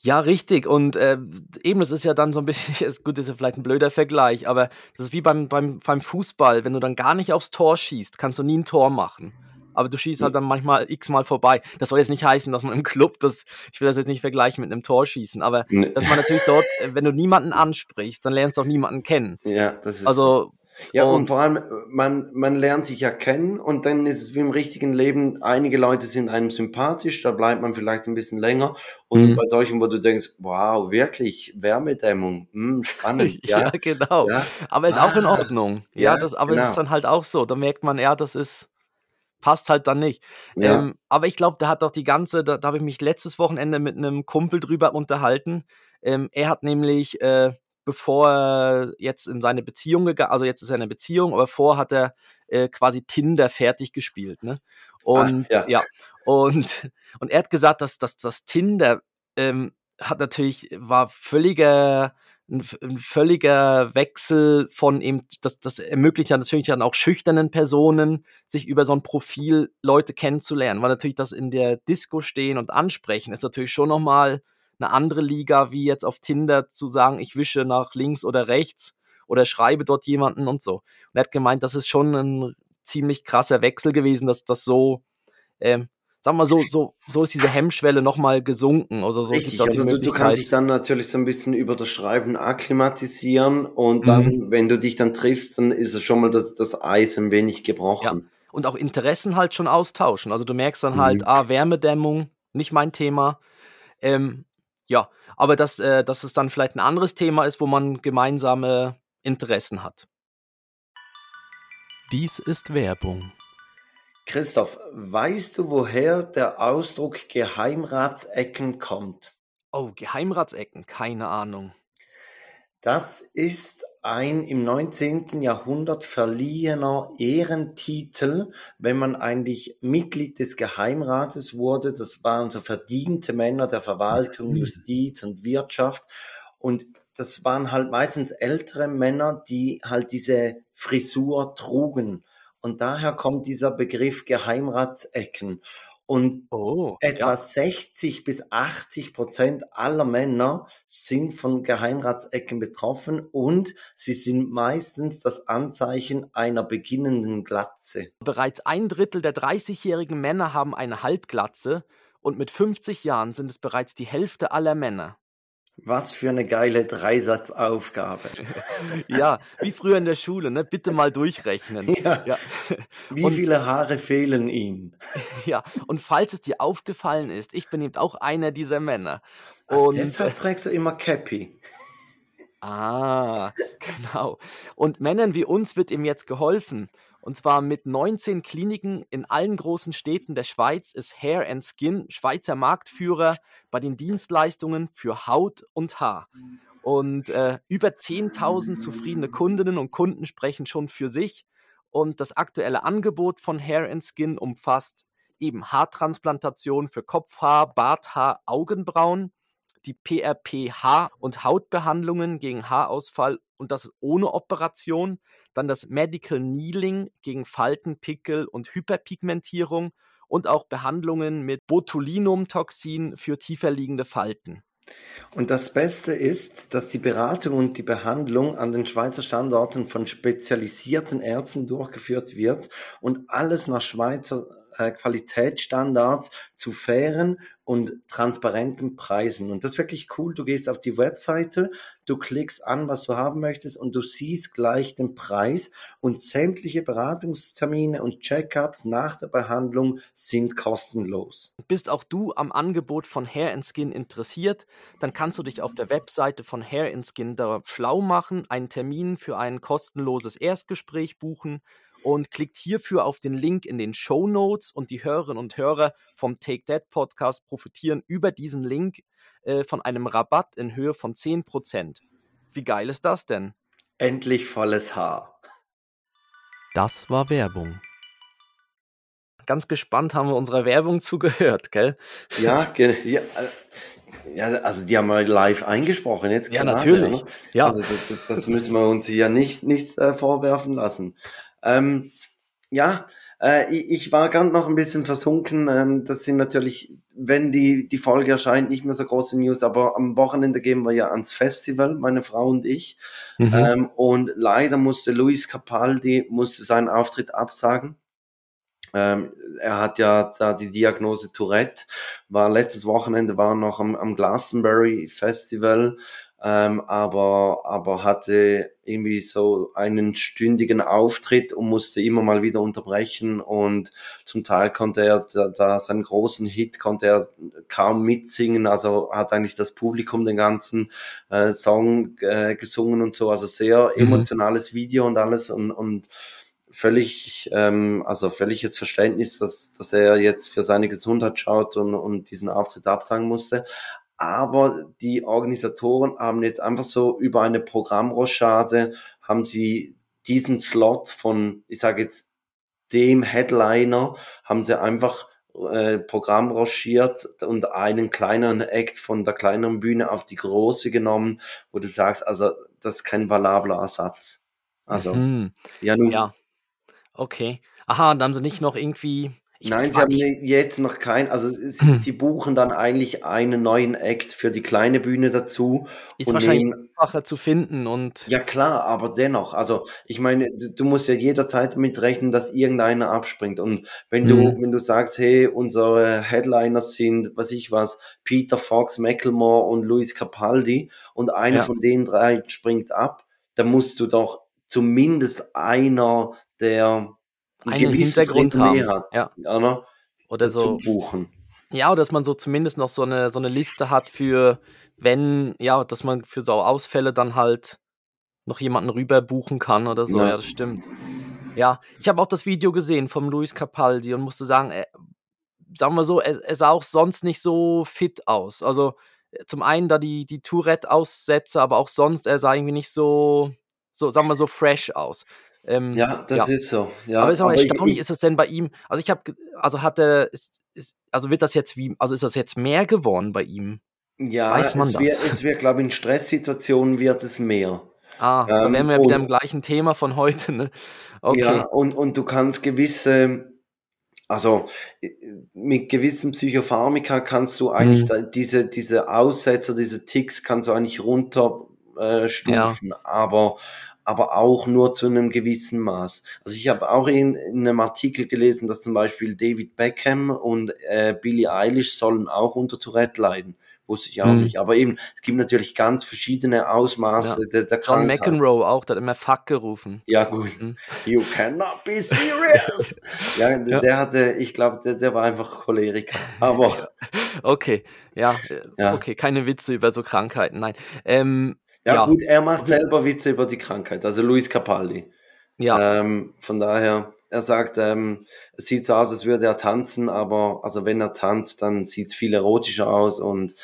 Speaker 1: Ja, richtig. Und äh, eben, das ist ja dann so ein bisschen, ist, gut, das ist ja vielleicht ein blöder Vergleich, aber das ist wie beim, beim, beim Fußball. Wenn du dann gar nicht aufs Tor schießt, kannst du nie ein Tor machen. Aber du schießt halt dann manchmal x-mal vorbei. Das soll jetzt nicht heißen, dass man im Club das, ich will das jetzt nicht vergleichen mit einem Torschießen, aber
Speaker 2: Nee.
Speaker 1: dass man natürlich dort, äh, wenn du niemanden ansprichst, dann lernst du auch niemanden kennen.
Speaker 2: Ja, das ist.
Speaker 1: Also,
Speaker 2: ja, und,
Speaker 1: und-
Speaker 2: vor allem, man, man lernt sich ja kennen und dann ist es wie im richtigen Leben, einige Leute sind einem sympathisch, da bleibt man vielleicht ein bisschen länger. Und
Speaker 1: Mhm.
Speaker 2: bei solchen, wo du denkst, wow, wirklich, Wärmedämmung, hm, spannend,
Speaker 1: ja,
Speaker 2: ja.
Speaker 1: genau.
Speaker 2: ja.
Speaker 1: Aber ist auch in
Speaker 2: Ah,
Speaker 1: Ordnung. Ja,
Speaker 2: ja,
Speaker 1: das, aber es
Speaker 2: genau.
Speaker 1: ist dann halt auch so. Da merkt man, ja, das ist, passt halt dann nicht. Ähm, aber ich glaube, der hat doch die ganze, da, da habe ich mich letztes Wochenende mit einem Kumpel drüber unterhalten. Ähm, er hat nämlich, äh, bevor er jetzt in seine Beziehung gegangen, also jetzt ist er in einer Beziehung, aber vorher hat er äh, quasi Tinder fertig gespielt. Ne? Und
Speaker 2: ja.
Speaker 1: ja. und, und er hat gesagt, dass, dass das Tinder ähm, hat natürlich, war völliger, ein, ein völliger Wechsel von eben, das, das ermöglicht ja natürlich dann auch schüchternen Personen, sich über so ein Profil Leute kennenzulernen, weil natürlich das in der Disco stehen und ansprechen ist natürlich schon nochmal eine andere Liga, wie jetzt auf Tinder zu sagen, ich wische nach links oder rechts oder schreibe dort jemanden und so. Und er hat gemeint, das ist schon ein ziemlich krasser Wechsel gewesen, dass das so, ähm, sag mal so, so, so ist diese Hemmschwelle nochmal gesunken. Also so
Speaker 2: Richtig, aber du, du kannst dich dann natürlich so ein bisschen über das Schreiben akklimatisieren und dann,
Speaker 1: Mhm.
Speaker 2: wenn du dich dann triffst, dann ist es schon mal das, das Eis ein wenig gebrochen.
Speaker 1: und auch Interessen halt schon austauschen. Also du merkst dann
Speaker 2: Mhm.
Speaker 1: halt, ah, Wärmedämmung, nicht mein Thema. Ähm, ja, aber dass, äh, dass es dann vielleicht ein anderes Thema ist, wo man gemeinsame Interessen hat.
Speaker 4: Dies ist Werbung.
Speaker 2: Christoph, weißt du, woher der Ausdruck Geheimratsecken kommt?
Speaker 1: Oh, Geheimratsecken, keine Ahnung.
Speaker 2: Das ist ein im 19. Jahrhundert verliehener Ehrentitel, wenn man eigentlich Mitglied des Geheimrates wurde. Das waren so verdiente Männer der Verwaltung,
Speaker 1: Mhm.
Speaker 2: Justiz und Wirtschaft. Und das waren halt meistens ältere Männer, die halt diese Frisur trugen. Und daher kommt dieser Begriff Geheimratsecken. Und
Speaker 1: Oh,
Speaker 2: Etwa 60 bis 80 Prozent aller Männer sind von Geheimratsecken betroffen und sie sind meistens das Anzeichen einer beginnenden Glatze.
Speaker 1: Bereits ein Drittel der 30-jährigen Männer haben eine Halbglatze und mit 50 Jahren sind es bereits die Hälfte aller Männer.
Speaker 2: Was für eine geile Dreisatzaufgabe.
Speaker 1: Ja, wie früher in der Schule, ne? Bitte mal durchrechnen.
Speaker 2: Ja.
Speaker 1: Ja.
Speaker 2: Wie
Speaker 1: Und-
Speaker 2: viele Haare fehlen ihm?
Speaker 1: Ja, und falls es dir aufgefallen ist, ich bin eben auch einer dieser Männer. Und
Speaker 2: Deshalb trägst du immer Cappy.
Speaker 1: ah, genau. Und Männern wie uns wird ihm jetzt geholfen. Und zwar mit 19 Kliniken in allen großen Städten der Schweiz ist Hair and Skin Schweizer Marktführer bei den Dienstleistungen für Haut und Haar. Und äh, über 10.000 zufriedene Kundinnen und Kunden sprechen schon für sich. Und das aktuelle Angebot von Hair and Skin umfasst eben Haartransplantation für Kopfhaar, Barthaar, Augenbrauen, die PRP-Haar- und Hautbehandlungen gegen Haarausfall und das ohne Operation, dann das Medical Kneeling gegen Falten, Pickel und Hyperpigmentierung und auch Behandlungen mit Botulinumtoxin für tiefer liegende Falten.
Speaker 2: Und das Beste ist, dass die Beratung und die Behandlung an den Schweizer Standorten von spezialisierten Ärzten durchgeführt wird und alles nach Schweizer äh, Qualitätsstandards zu fairen und transparenten Preisen. Und das ist wirklich cool. Du gehst auf die Webseite, du klickst an, was du haben möchtest und du siehst gleich den Preis und sämtliche Beratungstermine und Checkups nach der Behandlung sind kostenlos.
Speaker 1: Bist auch du am Angebot von Hair and Skin interessiert, dann kannst du dich auf der Webseite von Hair and Skin da schlau machen, einen Termin für ein kostenloses Erstgespräch buchen und klickt hierfür auf den Link in den Show Notes und die Hörerinnen und Hörer vom Take That Podcast profitieren über diesen Link äh, von einem Rabatt in Höhe von 10%. Wie geil ist das denn?
Speaker 2: Endlich volles Haar.
Speaker 4: Das war Werbung.
Speaker 1: Ganz gespannt haben wir unserer Werbung zugehört, gell?
Speaker 2: Ja, ja, äh, ja, also die haben wir live eingesprochen jetzt.
Speaker 1: Ja, natürlich.
Speaker 2: ne?
Speaker 1: Ja.
Speaker 2: Also das, das- müssen wir uns ja nicht, nicht äh, vorwerfen lassen. Ähm, ja, Äh, ich, ich war gerade noch ein bisschen versunken. Ähm, das sind natürlich, wenn die, die Folge erscheint, nicht mehr so große News, aber am Wochenende gehen wir ja ans Festival, meine Frau und ich.
Speaker 1: Mhm.
Speaker 2: Ähm, und leider musste Luis Capaldi musste seinen Auftritt absagen. Ähm, er hat ja da die Diagnose Tourette, war letztes Wochenende war noch am, am Glastonbury Festival, ähm, aber, aber hatte irgendwie so einen stündigen Auftritt und musste immer mal wieder unterbrechen und zum Teil konnte er da, da seinen großen Hit konnte er kaum mitsingen, also hat eigentlich das Publikum den ganzen äh, Song äh, gesungen und so, also sehr
Speaker 1: Mhm.
Speaker 2: emotionales Video und alles und, und völlig, ähm, also völliges Verständnis, dass, dass er jetzt für seine Gesundheit schaut und, und diesen Auftritt absagen musste. Aber die Organisatoren haben jetzt einfach so über eine Programmrochade haben sie diesen Slot von, ich sage jetzt, dem Headliner, haben sie einfach äh, Programm rochiert und einen kleineren Act von der kleineren Bühne auf die große genommen, wo du sagst, also das ist kein valabler Ersatz. Also,
Speaker 1: Mhm.
Speaker 2: ja, nun,
Speaker 1: Ja, okay. Aha, und haben sie nicht noch irgendwie ich
Speaker 2: Nein, sie haben jetzt noch kein, also sie, sie buchen dann eigentlich einen neuen Act für die kleine Bühne dazu
Speaker 1: ist wahrscheinlich
Speaker 2: nehmen,
Speaker 1: einfacher zu finden und
Speaker 2: ja klar, aber dennoch, also ich meine, du, du musst ja jederzeit damit rechnen, dass irgendeiner abspringt und wenn du,
Speaker 1: Mhm.
Speaker 2: wenn du sagst, hey, unsere Headliners sind, was ich was, Peter Fox, Macklemore und Luis Capaldi und einer
Speaker 1: Ja.
Speaker 2: von den drei springt ab, dann musst du doch zumindest einer, der
Speaker 1: einen
Speaker 2: gewisses
Speaker 1: Hintergrund
Speaker 2: Renommee
Speaker 1: haben.
Speaker 2: hat,
Speaker 1: Ja,
Speaker 2: oder?
Speaker 1: oder so
Speaker 2: buchen.
Speaker 1: ja, oder dass man so zumindest noch so 'ne so 'ne Liste hat für wenn ja, dass man für so Ausfälle dann halt noch jemanden rüber buchen kann oder so.
Speaker 2: Ja.
Speaker 1: Ja, das stimmt. Ja, ich habe auch das Video gesehen vom Luis Capaldi und musste sagen, äh, sagen wir so, er er sah auch sonst nicht so fit aus. Also, äh, zum einen da die die Tourette-Aussätze, aber auch sonst, er sah irgendwie nicht so so, sagen wir so, fresh aus. Ähm,
Speaker 2: Ja, das
Speaker 1: ja.
Speaker 2: ist so.
Speaker 1: Aber
Speaker 2: Ja,
Speaker 1: ist aber
Speaker 2: aber ich,
Speaker 1: erstaunlich,
Speaker 2: ich,
Speaker 1: ist es denn bei ihm also, ich habe also, hat er ist ist also, wird das jetzt wie also, ist das jetzt mehr geworden bei ihm?
Speaker 2: ja,
Speaker 1: Weiß man
Speaker 2: es
Speaker 1: das?
Speaker 2: wird, es wird, glaube ich, in Stresssituationen wird es mehr.
Speaker 1: Ah, da wären
Speaker 2: Ähm,
Speaker 1: wir ja wieder im gleichen Thema von heute, ne?
Speaker 2: ja,
Speaker 1: Okay.
Speaker 2: und, und du kannst gewisse, also äh, mit gewissen Psychopharmaka kannst du eigentlich da, diese, diese Aussetzer, diese Ticks kannst du eigentlich runter äh,
Speaker 1: Ja.
Speaker 2: aber, aber auch nur zu einem gewissen Maß. Also ich habe auch in, in einem Artikel gelesen, dass zum Beispiel David Beckham und äh, Billie Eilish sollen auch unter Tourette leiden. Wusste ich auch
Speaker 1: Mhm.
Speaker 2: nicht. Aber eben, es gibt natürlich ganz verschiedene
Speaker 1: Ja.
Speaker 2: Ausmaße der, der
Speaker 1: John
Speaker 2: Krankheit.
Speaker 1: McEnroe auch, der hat immer Fuck gerufen.
Speaker 2: Ja, gut.
Speaker 1: Mhm.
Speaker 2: You cannot be serious. ja, der,
Speaker 1: Ja.
Speaker 2: der hatte, ich glaube, der, der war einfach Choleriker. Aber
Speaker 1: Ja. Okay, ja,
Speaker 2: ja.
Speaker 1: okay, keine Witze über so Krankheiten, nein. Ähm,
Speaker 2: Ja,
Speaker 1: ja,
Speaker 2: gut, er macht selber Witze über die Krankheit, also Luis Capaldi.
Speaker 1: ja,
Speaker 2: Ähm, von daher, er sagt, ähm, es sieht so aus, als würde er tanzen, aber also wenn er tanzt, dann sieht es viel erotischer aus und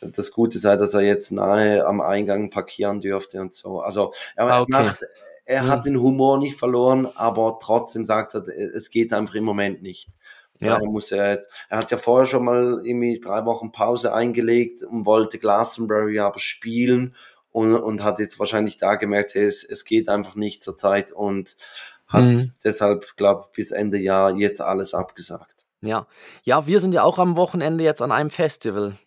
Speaker 2: das Gute sei, dass er jetzt nahe am Eingang parkieren dürfte und so. Also er
Speaker 1: ah, okay.
Speaker 2: macht, er
Speaker 1: Mhm.
Speaker 2: hat den Humor nicht verloren, aber trotzdem sagt er, es geht einfach im Moment nicht.
Speaker 1: Ja.
Speaker 2: Daher muss er, er hat ja vorher schon mal irgendwie drei Wochen Pause eingelegt und wollte Glastonbury aber spielen und, und hat jetzt wahrscheinlich da gemerkt, hey, es, es geht einfach nicht zur Zeit und hat
Speaker 1: Mhm.
Speaker 2: deshalb, glaube ich, bis Ende Jahr jetzt alles abgesagt.
Speaker 1: Ja. Ja, wir sind ja auch am Wochenende jetzt an einem Festival.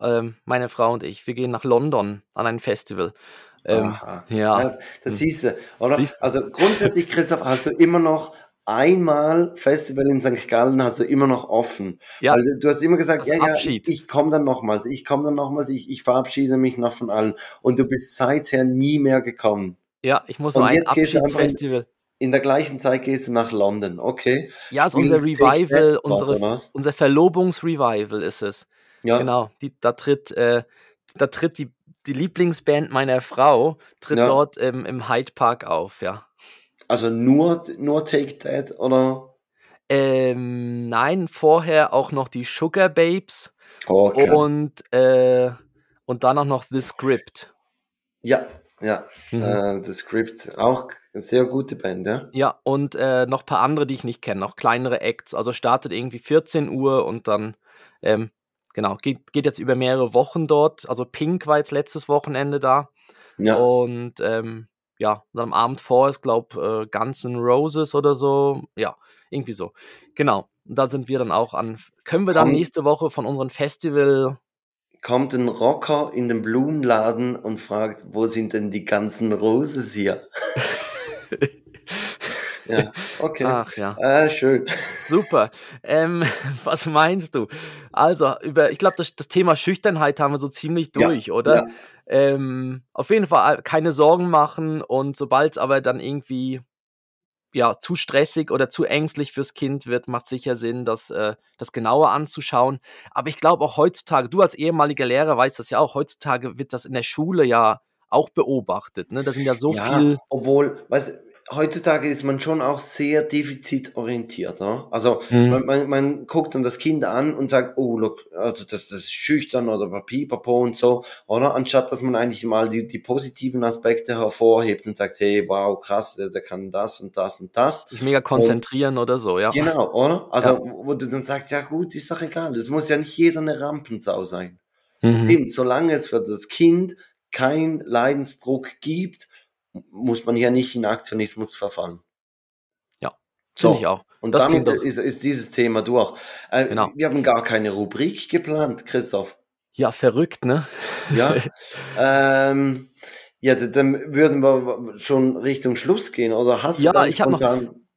Speaker 1: Ähm, meine Frau und ich. Wir gehen nach London an ein Festival. Ähm, ja.
Speaker 2: Ja, das
Speaker 1: Hm.
Speaker 2: siehst du, oder?
Speaker 1: Siehst du?
Speaker 2: Also grundsätzlich, Christoph, hast du immer noch einmal Festival in St. Gallen hast du immer noch offen.
Speaker 1: Ja,
Speaker 2: Weil du, hast immer gesagt,
Speaker 1: das
Speaker 2: ja, ja, ich,
Speaker 1: Abschied.
Speaker 2: ich komme dann nochmals, ich komme dann nochmals, ich, ich verabschiede mich noch von allen. Und du bist seither nie mehr gekommen.
Speaker 1: Ja, ich muss noch ein Abschiedsfestival.
Speaker 2: in der gleichen Zeit gehst du nach London, okay?
Speaker 1: Ja, ist unser Revival, unsere, unser Verlobungsrevival ist es.
Speaker 2: Ja,
Speaker 1: Genau. Die, da tritt, äh, da tritt die, die Lieblingsband meiner Frau, tritt
Speaker 2: ja.
Speaker 1: dort ähm, im Hyde Park auf, ja.
Speaker 2: Also nur, nur Take That oder?
Speaker 1: Ähm, nein, vorher auch noch die Sugar Babes
Speaker 2: Okay.
Speaker 1: und, äh, und dann auch noch The Script.
Speaker 2: Ja, ja.
Speaker 1: Mhm.
Speaker 2: Äh, das Script, auch eine sehr gute Band, ja?
Speaker 1: Ja, und äh, noch ein paar andere, die ich nicht kenne, noch kleinere Acts. Also startet irgendwie 14 Uhr und dann, ähm, genau, geht, geht jetzt über mehrere Wochen dort. Also Pink war jetzt letztes Wochenende da.
Speaker 2: Ja.
Speaker 1: Und ähm, ja, und am Abend vor ist, glaube äh, Guns N' Roses oder so. Ja, irgendwie so. Genau. Und da sind wir dann auch an. Können wir dann
Speaker 2: Kommt-
Speaker 1: nächste Woche von unserem Festival.
Speaker 2: Kommt ein Rocker in den Blumenladen und fragt, wo sind denn die ganzen Roses hier? ja, okay.
Speaker 1: Ach ja.
Speaker 2: Ah, schön.
Speaker 1: Super. Ähm, was meinst du? Also, über, ich glaube, das, das Thema Schüchternheit haben wir so ziemlich
Speaker 2: Ja,
Speaker 1: durch, oder?
Speaker 2: ja.
Speaker 1: Ähm, auf jeden Fall keine Sorgen machen und sobald es aber dann irgendwie ja, zu stressig oder zu ängstlich fürs Kind wird, macht sicher Sinn, das, äh, das genauer anzuschauen. Aber ich glaube auch heutzutage, du als ehemaliger Lehrer weißt das ja auch, heutzutage wird das in der Schule ja auch beobachtet. Ne? Da sind ja so
Speaker 2: ja,
Speaker 1: viel.
Speaker 2: obwohl, weißt, heutzutage ist man schon auch sehr defizitorientiert. Oder? Also
Speaker 1: Mhm.
Speaker 2: man, man, man guckt dann das Kind an und sagt, oh, look, also das, das ist schüchtern oder pipapo und so, oder? Anstatt dass man eigentlich mal die, die positiven Aspekte hervorhebt und sagt, hey, wow, krass, der, der kann das und das und das.
Speaker 1: sich mega konzentrieren oder so, ja.
Speaker 2: Genau, oder? Also,
Speaker 1: Ja.
Speaker 2: wo du dann sagst, ja gut, ist doch egal. Es muss ja nicht jeder eine Rampensau sein.
Speaker 1: Mhm.
Speaker 2: Eben, solange es für das Kind kein Leidensdruck gibt, muss man ja nicht in Aktionismus verfallen.
Speaker 1: Finde
Speaker 2: So.
Speaker 1: ich auch.
Speaker 2: Und
Speaker 1: Das
Speaker 2: damit ist, ist dieses Thema durch. Äh,
Speaker 1: Genau.
Speaker 2: Wir haben gar keine Rubrik geplant, Christoph.
Speaker 1: Ja, verrückt, ne?
Speaker 2: Ja, ähm, ja dann würden wir schon Richtung Schluss gehen. Oder hast du
Speaker 1: Ja,
Speaker 2: dann
Speaker 1: ich hab noch-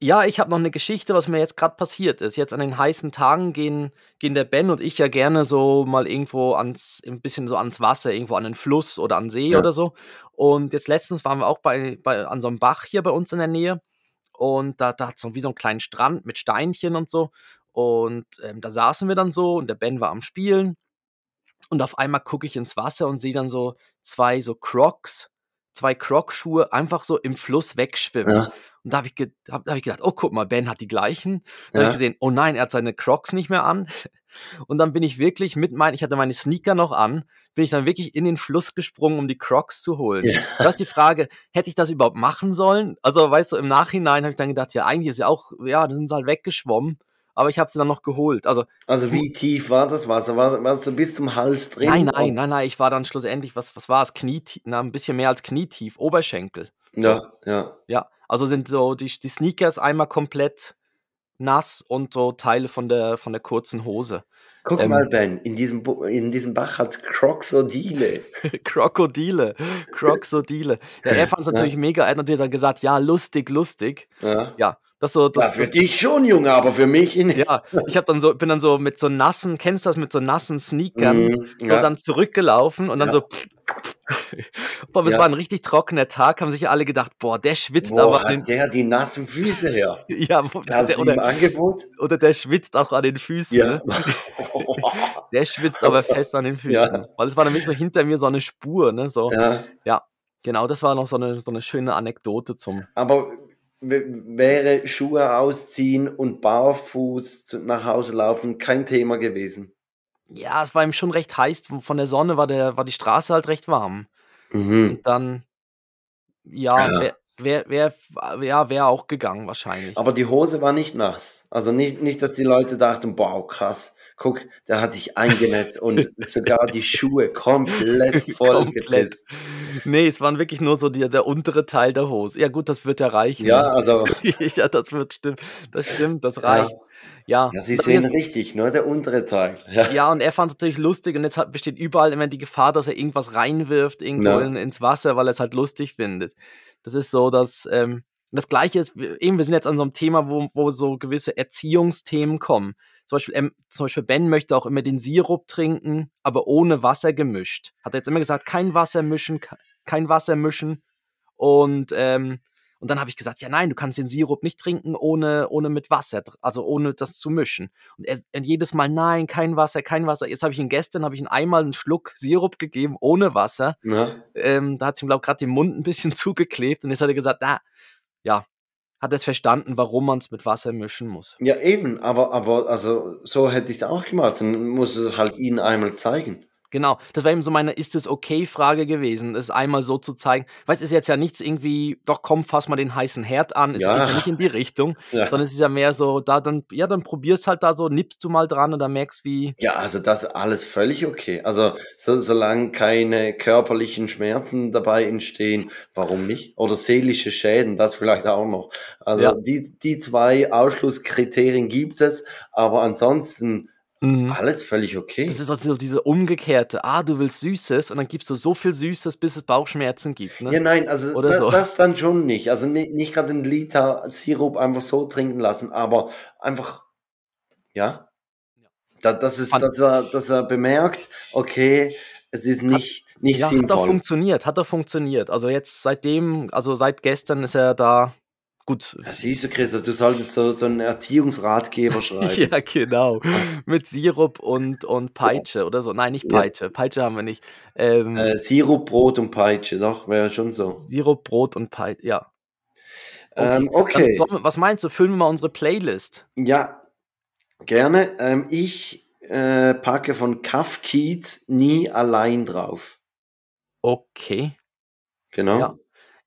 Speaker 1: Ja, ich habe noch eine Geschichte, was mir jetzt gerade passiert ist. Jetzt an den heißen Tagen gehen, gehen der Ben und ich ja gerne so mal irgendwo ans, ein bisschen so ans Wasser, irgendwo an den Fluss oder an den See
Speaker 2: Ja.
Speaker 1: oder so. Und jetzt letztens waren wir auch bei, bei, an so einem Bach hier bei uns in der Nähe. Und da, da hat es so wie so einen kleinen Strand mit Steinchen und so. Und ähm, da saßen wir dann so und der Ben war am Spielen. Und auf einmal gucke ich ins Wasser und sehe dann so zwei so Crocs, zwei Croc-Schuhe einfach so im Fluss wegschwimmen.
Speaker 2: Ja,
Speaker 1: Und da habe ich, ge hab, hab ich gedacht, oh, guck mal, Ben hat die gleichen. Dann habe
Speaker 2: ja,
Speaker 1: ich gesehen, oh nein, er hat seine Crocs nicht mehr an. Und dann bin ich wirklich mit meinen, ich hatte meine Sneaker noch an, bin ich dann wirklich in den Fluss gesprungen, um die Crocs zu holen.
Speaker 2: Ja.
Speaker 1: Da ist die Frage, hätte ich das überhaupt machen sollen? Also, weißt du, im Nachhinein habe ich dann gedacht, ja, eigentlich ist ja auch, ja, dann sind sie halt weggeschwommen. Aber ich habe sie dann noch geholt. Also,
Speaker 2: Also wie tief war das Wasser? War, warst du bis zum Hals drin?
Speaker 1: nein, nein, nein, nein, ich war dann schlussendlich, was, was war es? Knietief, na, ein bisschen mehr als knietief, Oberschenkel.
Speaker 2: Ja, ja.
Speaker 1: Ja, also sind so die, die Sneakers einmal komplett nass und so Teile von der, von der kurzen Hose.
Speaker 2: Guck
Speaker 1: Ähm.
Speaker 2: mal, Ben, in diesem, Bu- in diesem Bach hat's Krokodile.
Speaker 1: Krokodile, Krokodile. Ja, er fand es
Speaker 2: Ja.
Speaker 1: natürlich mega. Er hat natürlich dann gesagt, ja, lustig, lustig.
Speaker 2: Ja.
Speaker 1: Ja, das so,
Speaker 2: ja,
Speaker 1: das,
Speaker 2: für
Speaker 1: das,
Speaker 2: dich schon, Junge, aber für mich nicht.
Speaker 1: ja, ich habe dann so, bin dann so mit so nassen, kennst du das mit so nassen Sneakern,
Speaker 2: Mhm,
Speaker 1: so
Speaker 2: ja.
Speaker 1: dann zurückgelaufen und dann
Speaker 2: Ja.
Speaker 1: so. Boah, es
Speaker 2: Ja.
Speaker 1: war ein richtig trockener Tag, haben sich alle gedacht, boah, der schwitzt
Speaker 2: Wo
Speaker 1: aber an
Speaker 2: hat
Speaker 1: den,
Speaker 2: der die nassen Füße her?
Speaker 1: ja, der,
Speaker 2: sie im
Speaker 1: oder,
Speaker 2: Angebot?
Speaker 1: oder der schwitzt auch an den Füßen. Ne? Der schwitzt aber fest an den Füßen.
Speaker 2: Ja.
Speaker 1: Weil es war nämlich so hinter mir so eine Spur, ne? So.
Speaker 2: ja.
Speaker 1: Genau, das war noch so eine, so eine schöne Anekdote zum.
Speaker 2: Aber wäre Schuhe ausziehen und barfuß nach Hause laufen kein Thema gewesen?
Speaker 1: Ja, es war ihm schon recht heiß. Von der Sonne war, der, war die Straße halt recht warm.
Speaker 2: Mhm.
Speaker 1: Und dann, ja,
Speaker 2: Ja.
Speaker 1: wäre wär, wär, wär auch gegangen wahrscheinlich.
Speaker 2: Aber die Hose war nicht nass. Also nicht, nicht, dass die Leute dachten, wow, krass, guck, der hat sich eingenässt und sogar die Schuhe komplett voll
Speaker 1: Komplett. nee, es waren wirklich nur so die, der untere Teil der Hose. Ja, gut, das wird ja reichen.
Speaker 2: Ja,
Speaker 1: ne?
Speaker 2: also,
Speaker 1: ja, das wird stimmt. Das stimmt, das reicht. Ja,
Speaker 2: ja, sie
Speaker 1: Und
Speaker 2: sehen
Speaker 1: jetzt-
Speaker 2: richtig, nur der untere Teil. Ja.
Speaker 1: Ja, und er fand es natürlich lustig und jetzt hat, besteht überall immer die Gefahr, dass er irgendwas reinwirft irgendwo
Speaker 2: Ja.
Speaker 1: in, ins Wasser, weil er es halt lustig findet. Das ist so, dass ähm, das Gleiche ist, eben, wir sind jetzt an so einem Thema, wo, wo so gewisse Erziehungsthemen kommen. Zum Beispiel, ähm, zum Beispiel Ben möchte auch immer den Sirup trinken, aber ohne Wasser gemischt. Hat er jetzt immer gesagt, kein Wasser mischen, ke- kein Wasser mischen. Und, ähm, und dann habe ich gesagt, ja nein, du kannst den Sirup nicht trinken ohne, ohne mit Wasser, also ohne das zu mischen. Und er, er jedes Mal, nein, kein Wasser, kein Wasser. Jetzt habe ich ihn gestern, habe ich ihm einmal einen Schluck Sirup gegeben, ohne Wasser.
Speaker 2: Ja.
Speaker 1: Ähm, da hat es ihm, glaube ich, gerade den Mund ein bisschen zugeklebt. Und jetzt hat er gesagt, na, ja, hat es verstanden, warum man es mit Wasser mischen muss.
Speaker 2: ja, eben, aber, aber also, so hätte ich es auch gemacht. Dann muss es halt ihnen einmal zeigen.
Speaker 1: Genau, das war eben so meine „Ist es okay“-Frage gewesen, es einmal so zu zeigen. Weißt, ist jetzt ja nichts irgendwie: „Doch komm, fass mal den heißen Herd an.“ Es geht ja
Speaker 2: Ja.
Speaker 1: nicht in die Richtung,
Speaker 2: Ja.
Speaker 1: sondern es ist ja mehr so, da dann ja, dann probier's halt da so, nippst du mal dran und dann merkst, wie
Speaker 2: Ja, also das alles völlig okay. Also, so solange keine körperlichen Schmerzen dabei entstehen, warum nicht? Oder seelische Schäden, das vielleicht auch noch. Also,
Speaker 1: Ja.
Speaker 2: die die 2 Ausschlusskriterien gibt es, aber ansonsten
Speaker 1: Mhm.
Speaker 2: alles völlig okay.
Speaker 1: Das ist auch so diese umgekehrte: „Ah, du willst Süßes“ und dann gibst du so viel Süßes, bis es Bauchschmerzen gibt, ne?
Speaker 2: Ja, nein, also
Speaker 1: Oder
Speaker 2: da
Speaker 1: so.
Speaker 2: das dann schon nicht. Also, ni nicht grad 'n Liter Sirup einfach so trinken lassen, aber einfach ja? Da dass es
Speaker 1: Fand
Speaker 2: dass er dass er bemerkt: „Okay, es ist
Speaker 1: Hat
Speaker 2: nicht nicht
Speaker 1: ja, hat auch
Speaker 2: sinnvoll.“
Speaker 1: funktioniert hat auch funktioniert. Also, jetzt seitdem also, seit gestern ist er da gut.
Speaker 2: Siehst du, Christoph, du solltest so so 'n Erziehungsratgeber schreiben.
Speaker 1: Ja, genau. Mit Sirup und und Peitsche oder so. Nein, nicht
Speaker 2: Ja.
Speaker 1: Peitsche. Peitsche haben wir nicht. Ähm
Speaker 2: Äh, Sirup, Brot und Peitsche, doch, wäre schon so.
Speaker 1: Sirup, Brot und Pei ja.
Speaker 2: Ähm,
Speaker 1: Okay. Dann
Speaker 2: okay.
Speaker 1: wir was meinst du, füllen wir mal unsere Playlist?
Speaker 2: Ja, gerne. Ähm, ich, äh, packe von Kaff Kiez „Nie allein“ drauf.
Speaker 1: Okay.
Speaker 2: Genau.
Speaker 1: Ja.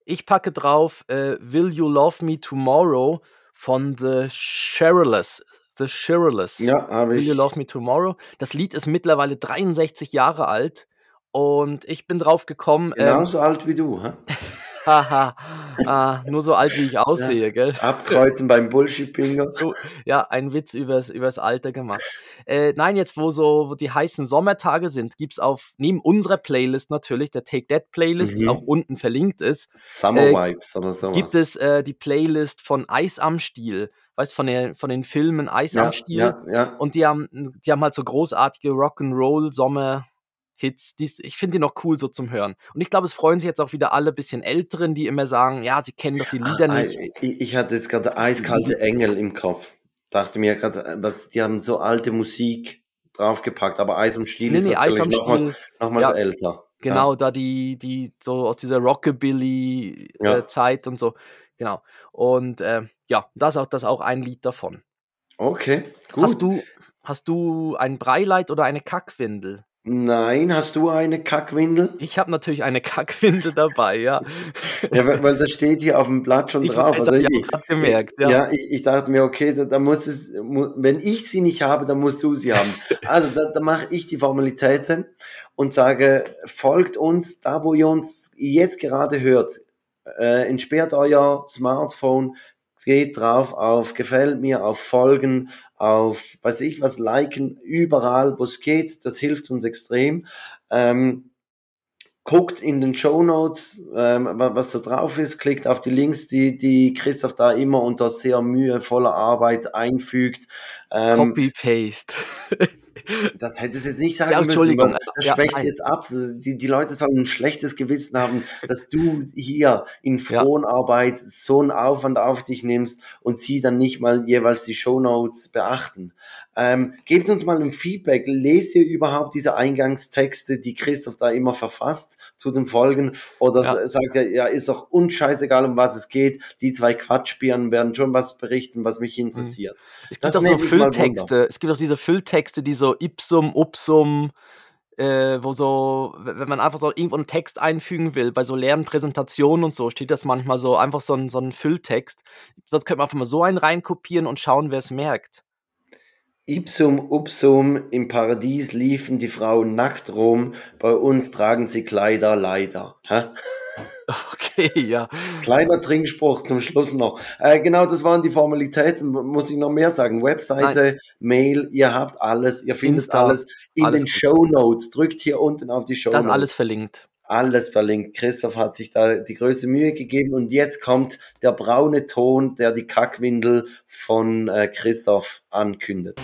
Speaker 1: Ich packe drauf, äh, „Will You Love Me Tomorrow“ von The Shirelles The Shirelles.
Speaker 2: Ja, habe
Speaker 1: „Will You Love
Speaker 2: ich
Speaker 1: Me Tomorrow“. Das Lied ist mittlerweile 63 Jahre alt und ich bin drauf gekommen, ähm
Speaker 2: Genauso alt wie du, hä?
Speaker 1: Haha, ah, nur so alt, wie ich
Speaker 2: Ja,
Speaker 1: aussehe, gell?
Speaker 2: abkreuzen beim Bullshit-Bingo.
Speaker 1: Ja, ein Witz übers übers Alter gemacht. Äh, nein, jetzt, wo so wo die heißen Sommertage sind, gibt's auf neben unserer Playlist natürlich, der Take That Playlist, die auch
Speaker 2: Mhm.
Speaker 1: unten verlinkt ist,
Speaker 2: Summer
Speaker 1: äh,
Speaker 2: Vibes oder so
Speaker 1: gibt es, äh, die Playlist von Eis am Stiel. Weißt, von der von den Filmen Eis am
Speaker 2: Ja,
Speaker 1: Stiel
Speaker 2: ja, ja.
Speaker 1: und die haben die haben halt so großartige Rock'n'Roll-Sommerhits, die's ich finde die noch cool so zum Hören. Und ich glaube, es freuen sich jetzt auch wieder alle bisschen Älteren, die immer sagen: „Ja, sie kennen doch die
Speaker 2: Ach,
Speaker 1: Lieder
Speaker 2: ei
Speaker 1: nicht.“
Speaker 2: i ich hatte jetzt grade
Speaker 1: Die
Speaker 2: „Eiskalte Engel“ im Kopf. Dachte mir grad, äh, die haben so alte Musik draufgepackt, aber Eis am Stiel
Speaker 1: Ne,
Speaker 2: ist
Speaker 1: ne, Eis
Speaker 2: natürlich
Speaker 1: am
Speaker 2: noch mal
Speaker 1: Stiel
Speaker 2: nochmals
Speaker 1: ja,
Speaker 2: älter.
Speaker 1: genau,
Speaker 2: Ja.
Speaker 1: da die die so aus dieser Rockabilly, äh,
Speaker 2: Ja.
Speaker 1: Zeit und so, genau. Und, ähm, ja, das auch das auch ein Lied davon.
Speaker 2: Okay,
Speaker 1: Hast
Speaker 2: gut.
Speaker 1: du hast du ein Breileid oder eine Kackwindel?
Speaker 2: Nein, hast du eine Kackwindel?
Speaker 1: Ich habe natürlich eine Kackwindel dabei, ja.
Speaker 2: Ja, weil weil das steht hier auf'm Blatt schon
Speaker 1: Ich
Speaker 2: drauf.
Speaker 1: weiß,
Speaker 2: Also,
Speaker 1: habe
Speaker 2: ich i
Speaker 1: gemerkt, ja.
Speaker 2: ja, ich ich dachte mir: „Okay, da da muss es wenn ich sie nicht habe, dann musst du sie haben.“ Also, da da mache ich die Formalitäten und sage: „Folgt uns da, wo ihr uns jetzt gerade hört. Äh, entsperrt euer Smartphone, geht drauf auf „Gefällt mir“, auf „Folgen“, auf weiß ich was, „Liken“, überall, wo's geht. Das hilft uns extrem. Ähm, guckt in den Shownotes, ähm, wa was so drauf ist, klickt auf die Links, die die Christoph da immer unter sehr mühevoller Arbeit einfügt. Ähm
Speaker 1: Copy Paste.
Speaker 2: Das hättest du jetzt nicht
Speaker 1: Ja,
Speaker 2: sagen müssen,
Speaker 1: Entschuldigung, äh,
Speaker 2: das
Speaker 1: ja,
Speaker 2: schwächt's
Speaker 1: nein.
Speaker 2: jetzt ab. Die die Leute sollen 'n schlechtes Gewissen haben, dass du hier in
Speaker 1: Ja.
Speaker 2: Fronarbeit so 'n Aufwand auf dich nimmst und sie dann nicht mal jeweils die Shownotes beachten. Ähm, gebt uns mal 'n Feedback. Lest ihr überhaupt diese Eingangstexte, die Christoph da immer verfasst zu den Folgen oder
Speaker 1: Ja.
Speaker 2: sagt ihr: „Ja, ist doch uns scheißegal, um was es geht. Die 2 Quatschbirnen werden schon was berichten, was mich
Speaker 1: Mhm.
Speaker 2: interessiert.“
Speaker 1: Es gibt
Speaker 2: Das
Speaker 1: auch so. Fülltexte es gibt auch diese Fülltexte, die so Ipsum, Upsum, äh, wo so we wenn man einfach so irgendwo 'n Text einfügen will, bei so leeren Präsentationen und so, steht das manchmal so einfach so 'n so 'n Fülltext. Sonst könnte man einfach mal so einen reinkopieren und schauen, wer's merkt.
Speaker 2: Ipsum, Upsum, im Paradies liefen die Frauen nackt rum, bei uns tragen sie Kleider leider. Hä?
Speaker 1: Okay, ja.
Speaker 2: Kleiner Trinkspruch zum Schluss noch. Äh, genau, das waren die Formalitäten. Muss ich noch mehr sagen?
Speaker 1: Nein.
Speaker 2: Webseite, Mail, ihr habt alles. Ihr findet
Speaker 1: Insta,
Speaker 2: alles in
Speaker 1: alles
Speaker 2: den
Speaker 1: gut.
Speaker 2: Shownotes. Drückt hier unten auf die
Speaker 1: Da ist alles verlinkt.
Speaker 2: Alles verlinkt. Christoph hat sich da die größte Mühe gegeben und jetzt kommt der braune Ton, der die Kackwindel von, äh, Christoph ankündet.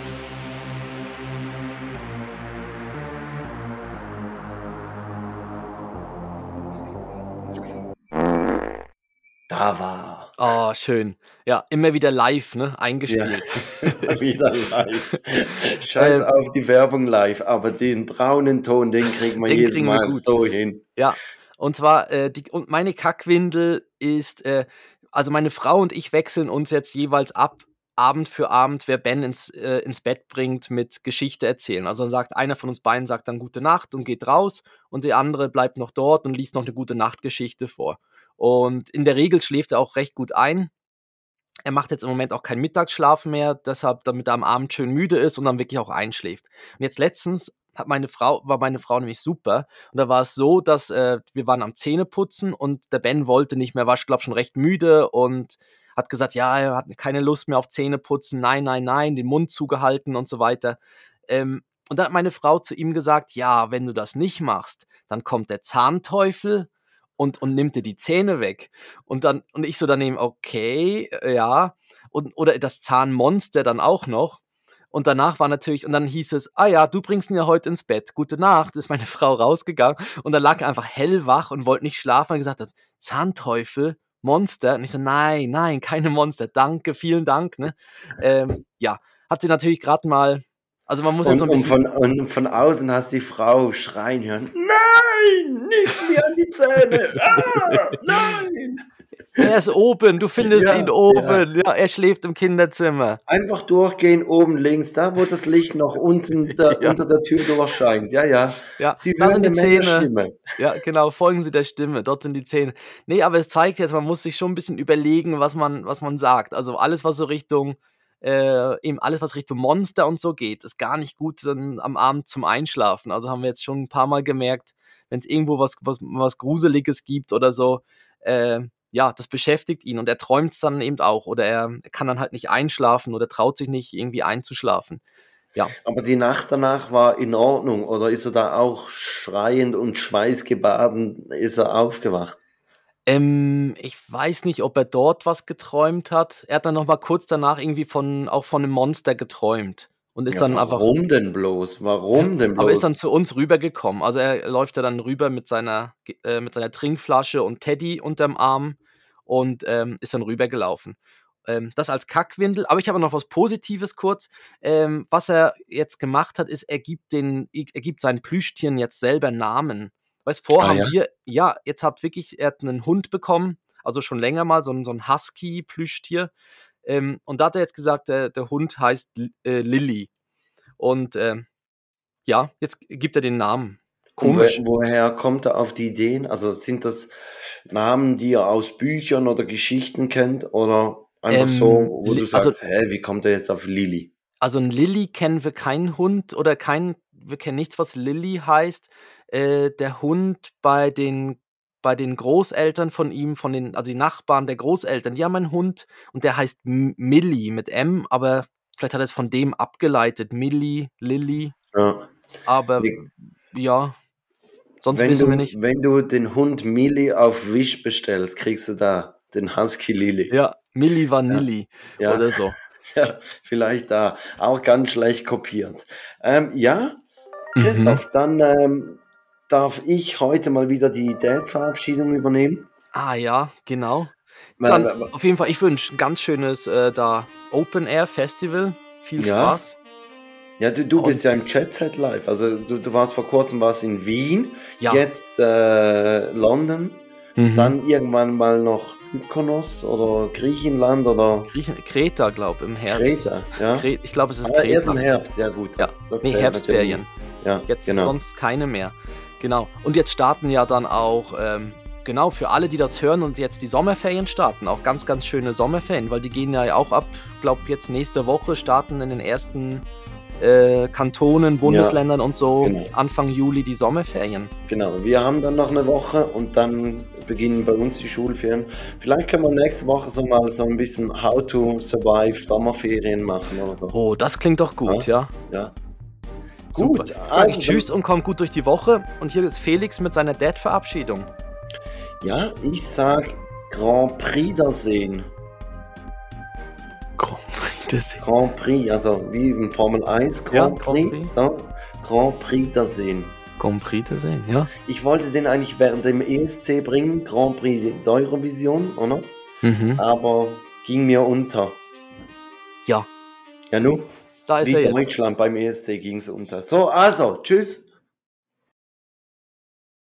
Speaker 2: Da war
Speaker 1: Oh, schön. Ja, immer wieder live, ne,
Speaker 2: Ja,
Speaker 1: eingespielt.
Speaker 2: wieder live. Scheiß
Speaker 1: Ähm
Speaker 2: auf die Werbung live, aber den braunen Ton, den kriegen wir
Speaker 1: Den
Speaker 2: jedes
Speaker 1: kriegen wir
Speaker 2: Mal
Speaker 1: gut.
Speaker 2: so hin.
Speaker 1: Ja, und zwar, äh, die und meine Kackwindel ist, äh also, meine Frau und ich wechseln uns jetzt jeweils ab, Abend für Abend, wer Ben ins, äh, ins Bett bringt mit Geschichte erzählen. Also dann sagt einer von uns beiden sagt dann gute Nacht und geht raus und der andere bleibt noch dort und liest noch eine gute Nachtgeschichte vor. Und in der Regel schläft er auch recht gut ein. Er macht jetzt im Moment auch keinen Mittagsschlaf mehr, deshalb, damit er am Abend schön müde ist und dann wirklich auch einschläft. Und jetzt letztens hat meine Frau, war meine Frau nämlich super. Und da war es so, dass äh, wir waren am Zähneputzen und der Ben wollte nicht mehr, war, glaube schon recht müde und hat gesagt, ja, er hat keine Lust mehr auf Zähneputzen, nein, nein, nein, den Mund zugehalten und so weiter. Ähm, und dann hat meine Frau zu ihm gesagt, ja, wenn du das nicht machst, dann kommt der Zahnteufel und, und nimmt dir die Zähne weg. Und dann, und ich so daneben, okay, äh, ja. Und, oder das Zahnmonster dann auch noch. Und danach war natürlich, und dann hieß es, ah ja, du bringst ihn ja heute ins Bett. Gute Nacht, ist meine Frau rausgegangen. Und dann lag er einfach hellwach und wollte nicht schlafen und gesagt hat, Zahnteufel, Monster. Und ich so, nein, nein, keine Monster. Danke, vielen Dank. Ne? Ähm, ja, hat sie natürlich gerade mal, also man muss
Speaker 2: und,
Speaker 1: ja so ein
Speaker 2: bisschen. Und von, und von außen hast du die Frau schreien hören. Nein, nicht mir an die Zähne. Ah, nein.
Speaker 1: Er ist oben, du findest
Speaker 2: Ja,
Speaker 1: ihn oben. Ja. er schläft im Kinderzimmer.
Speaker 2: Einfach durchgehen, oben links, da wo das Licht noch unten der,
Speaker 1: Ja.
Speaker 2: unter der Tür durchscheint. Ja, ja.
Speaker 1: Ja,
Speaker 2: Sie
Speaker 1: da
Speaker 2: hören
Speaker 1: sind die Zähne.
Speaker 2: Stimme.
Speaker 1: Ja, genau, folgen Sie der Stimme, dort sind die Zähne. Nee, aber es zeigt jetzt, man muss sich schon ein bisschen überlegen, was man, was man sagt. Also alles, was so Richtung, äh, eben alles, was Richtung Monster und so geht, ist gar nicht gut dann am Abend zum Einschlafen. Also haben wir jetzt schon ein paar Mal gemerkt, wenn es irgendwo was, was, was Gruseliges gibt oder so, äh, ja, das beschäftigt ihn und er träumt es dann eben auch oder er, kann dann halt nicht einschlafen oder traut sich nicht irgendwie einzuschlafen. Ja.
Speaker 2: Aber die Nacht danach war in Ordnung oder ist er da auch schreiend und schweißgebaden, ist er aufgewacht?
Speaker 1: Ähm, ich weiß nicht, ob er dort was geträumt hat. Er hat dann noch mal kurz danach irgendwie von auch von einem Monster geträumt und ist
Speaker 2: Ja,
Speaker 1: dann einfach
Speaker 2: warum denn bloß? Warum denn bloß?
Speaker 1: aber ist dann zu uns rübergekommen. Also er läuft ja dann rüber mit seiner äh, mit seiner Trinkflasche und Teddy unterm Arm und, ähm, ist dann rübergelaufen. Ähm, das als Kackwindel. Aber ich habe noch was Positives kurz. Ähm, was er jetzt gemacht hat, ist, er gibt den er gibt seinen Plüschtieren jetzt selber Namen. Weißt, vor
Speaker 2: Ah,
Speaker 1: haben
Speaker 2: ja?
Speaker 1: wir ja, jetzt habt wirklich er hat 'nen Hund bekommen, also schon länger mal, so so 'n Husky-Plüschtier. Ähm, und da hat er jetzt gesagt, der der Hund heißt äh, Lilly. Und, ähm, ja, jetzt gibt er den Namen. Komisch.
Speaker 2: we woher kommt er auf die Ideen? Also sind das Namen, die ihr aus Büchern oder Geschichten kennt oder einfach so,
Speaker 1: Ähm,
Speaker 2: wo
Speaker 1: Li
Speaker 2: du
Speaker 1: also
Speaker 2: sagst: „Hä, wie kommt er jetzt auf Lilly?“
Speaker 1: Also 'n Lilly kennen wir keinen Hund oder kein wir kennen nichts, was Lilly heißt. Äh, der Hund bei den bei den Großeltern von ihm, von den also die Nachbarn der Großeltern, die haben einen Hund und der heißt Millie mit M, aber vielleicht hat er es von dem abgeleitet. Millie, Lilly,
Speaker 2: Ja.
Speaker 1: aber ja, sonst
Speaker 2: Wenn
Speaker 1: wissen wir
Speaker 2: du
Speaker 1: nicht.
Speaker 2: wenn du den Hund Millie auf Wish bestellst, kriegst du da den Husky Lilly.
Speaker 1: Ja, Milli
Speaker 2: Ja.
Speaker 1: Vanilli
Speaker 2: Ja.
Speaker 1: oder so.
Speaker 2: Ja, vielleicht da. Auch ganz schlecht kopiert. Ähm, ja,
Speaker 1: Mhm.
Speaker 2: Christoph, dann, ähm, darf ich heute mal wieder die Dad-Verabschiedung übernehmen.
Speaker 1: Ah ja, genau.
Speaker 2: Weil
Speaker 1: Dann
Speaker 2: wa wa
Speaker 1: auf jeden Fall, ich wünsche 'n ganz schönes, äh, da Open Air Festival. Viel
Speaker 2: Ja.
Speaker 1: Spaß.
Speaker 2: Ja, du du bist ja im Jet Set Live. Also, du du warst vor Kurzem warst in Wien,
Speaker 1: Ja.
Speaker 2: jetzt, äh, London,
Speaker 1: Mhm.
Speaker 2: dann irgendwann mal noch Mykonos oder Griechenland oder
Speaker 1: Griechen Kreta, glaube im Herbst.
Speaker 2: Kreta, ja?
Speaker 1: Kre ich glaube, es ist
Speaker 2: Ah, erst
Speaker 1: Kreta.
Speaker 2: im Herbst, ja gut,
Speaker 1: Ja,
Speaker 2: das das
Speaker 1: ne,
Speaker 2: zählt
Speaker 1: Herbstferien.
Speaker 2: Ja,
Speaker 1: Jetzt
Speaker 2: genau.
Speaker 1: sonst keine mehr. Genau. Und jetzt starten ja dann auch, ähm genau, für alle, die das hören und jetzt die Sommerferien starten, auch ganz, ganz schöne Sommerferien, weil die gehen ja auch ab, glaube jetzt nächste Woche starten in den ersten, äh, Kantonen,
Speaker 2: Ja,
Speaker 1: Bundesländern und so
Speaker 2: genau.
Speaker 1: Anfang Juli die Sommerferien.
Speaker 2: Genau, wir haben dann noch 'ne Woche und dann beginnen bei uns die Schulferien. Vielleicht können wir nächste Woche so mal so 'n bisschen How to survive Sommerferien machen oder so.
Speaker 1: Oh, das klingt doch gut, ja.
Speaker 2: Ja.
Speaker 1: Super.
Speaker 2: Gut,
Speaker 1: Sage
Speaker 2: also
Speaker 1: ich tschüss und kommt gut durch die Woche. Und hier ist Felix mit seiner Dad-Verabschiedung.
Speaker 2: Ja, ich sage Grand Prix Wiedersehen.
Speaker 1: Grand Prix Wiedersehen.
Speaker 2: Grand Prix, also wie im Formel 1
Speaker 1: Ja,
Speaker 2: Grand
Speaker 1: Grand
Speaker 2: Prix,
Speaker 1: Prix.
Speaker 2: so, Grand Prix Wiedersehen.
Speaker 1: Grand Prix Wiedersehen, ja.
Speaker 2: Ich wollte den eigentlich während dem ESC bringen, Grand Prix d'Eurovision, oder?
Speaker 1: Mhm.
Speaker 2: Aber ging mir unter.
Speaker 1: Ja.
Speaker 2: Ja, nu?
Speaker 1: Da ist
Speaker 2: Wie
Speaker 1: er jetzt.
Speaker 2: Deutschland beim ESC ging's unter. So, also, tschüss.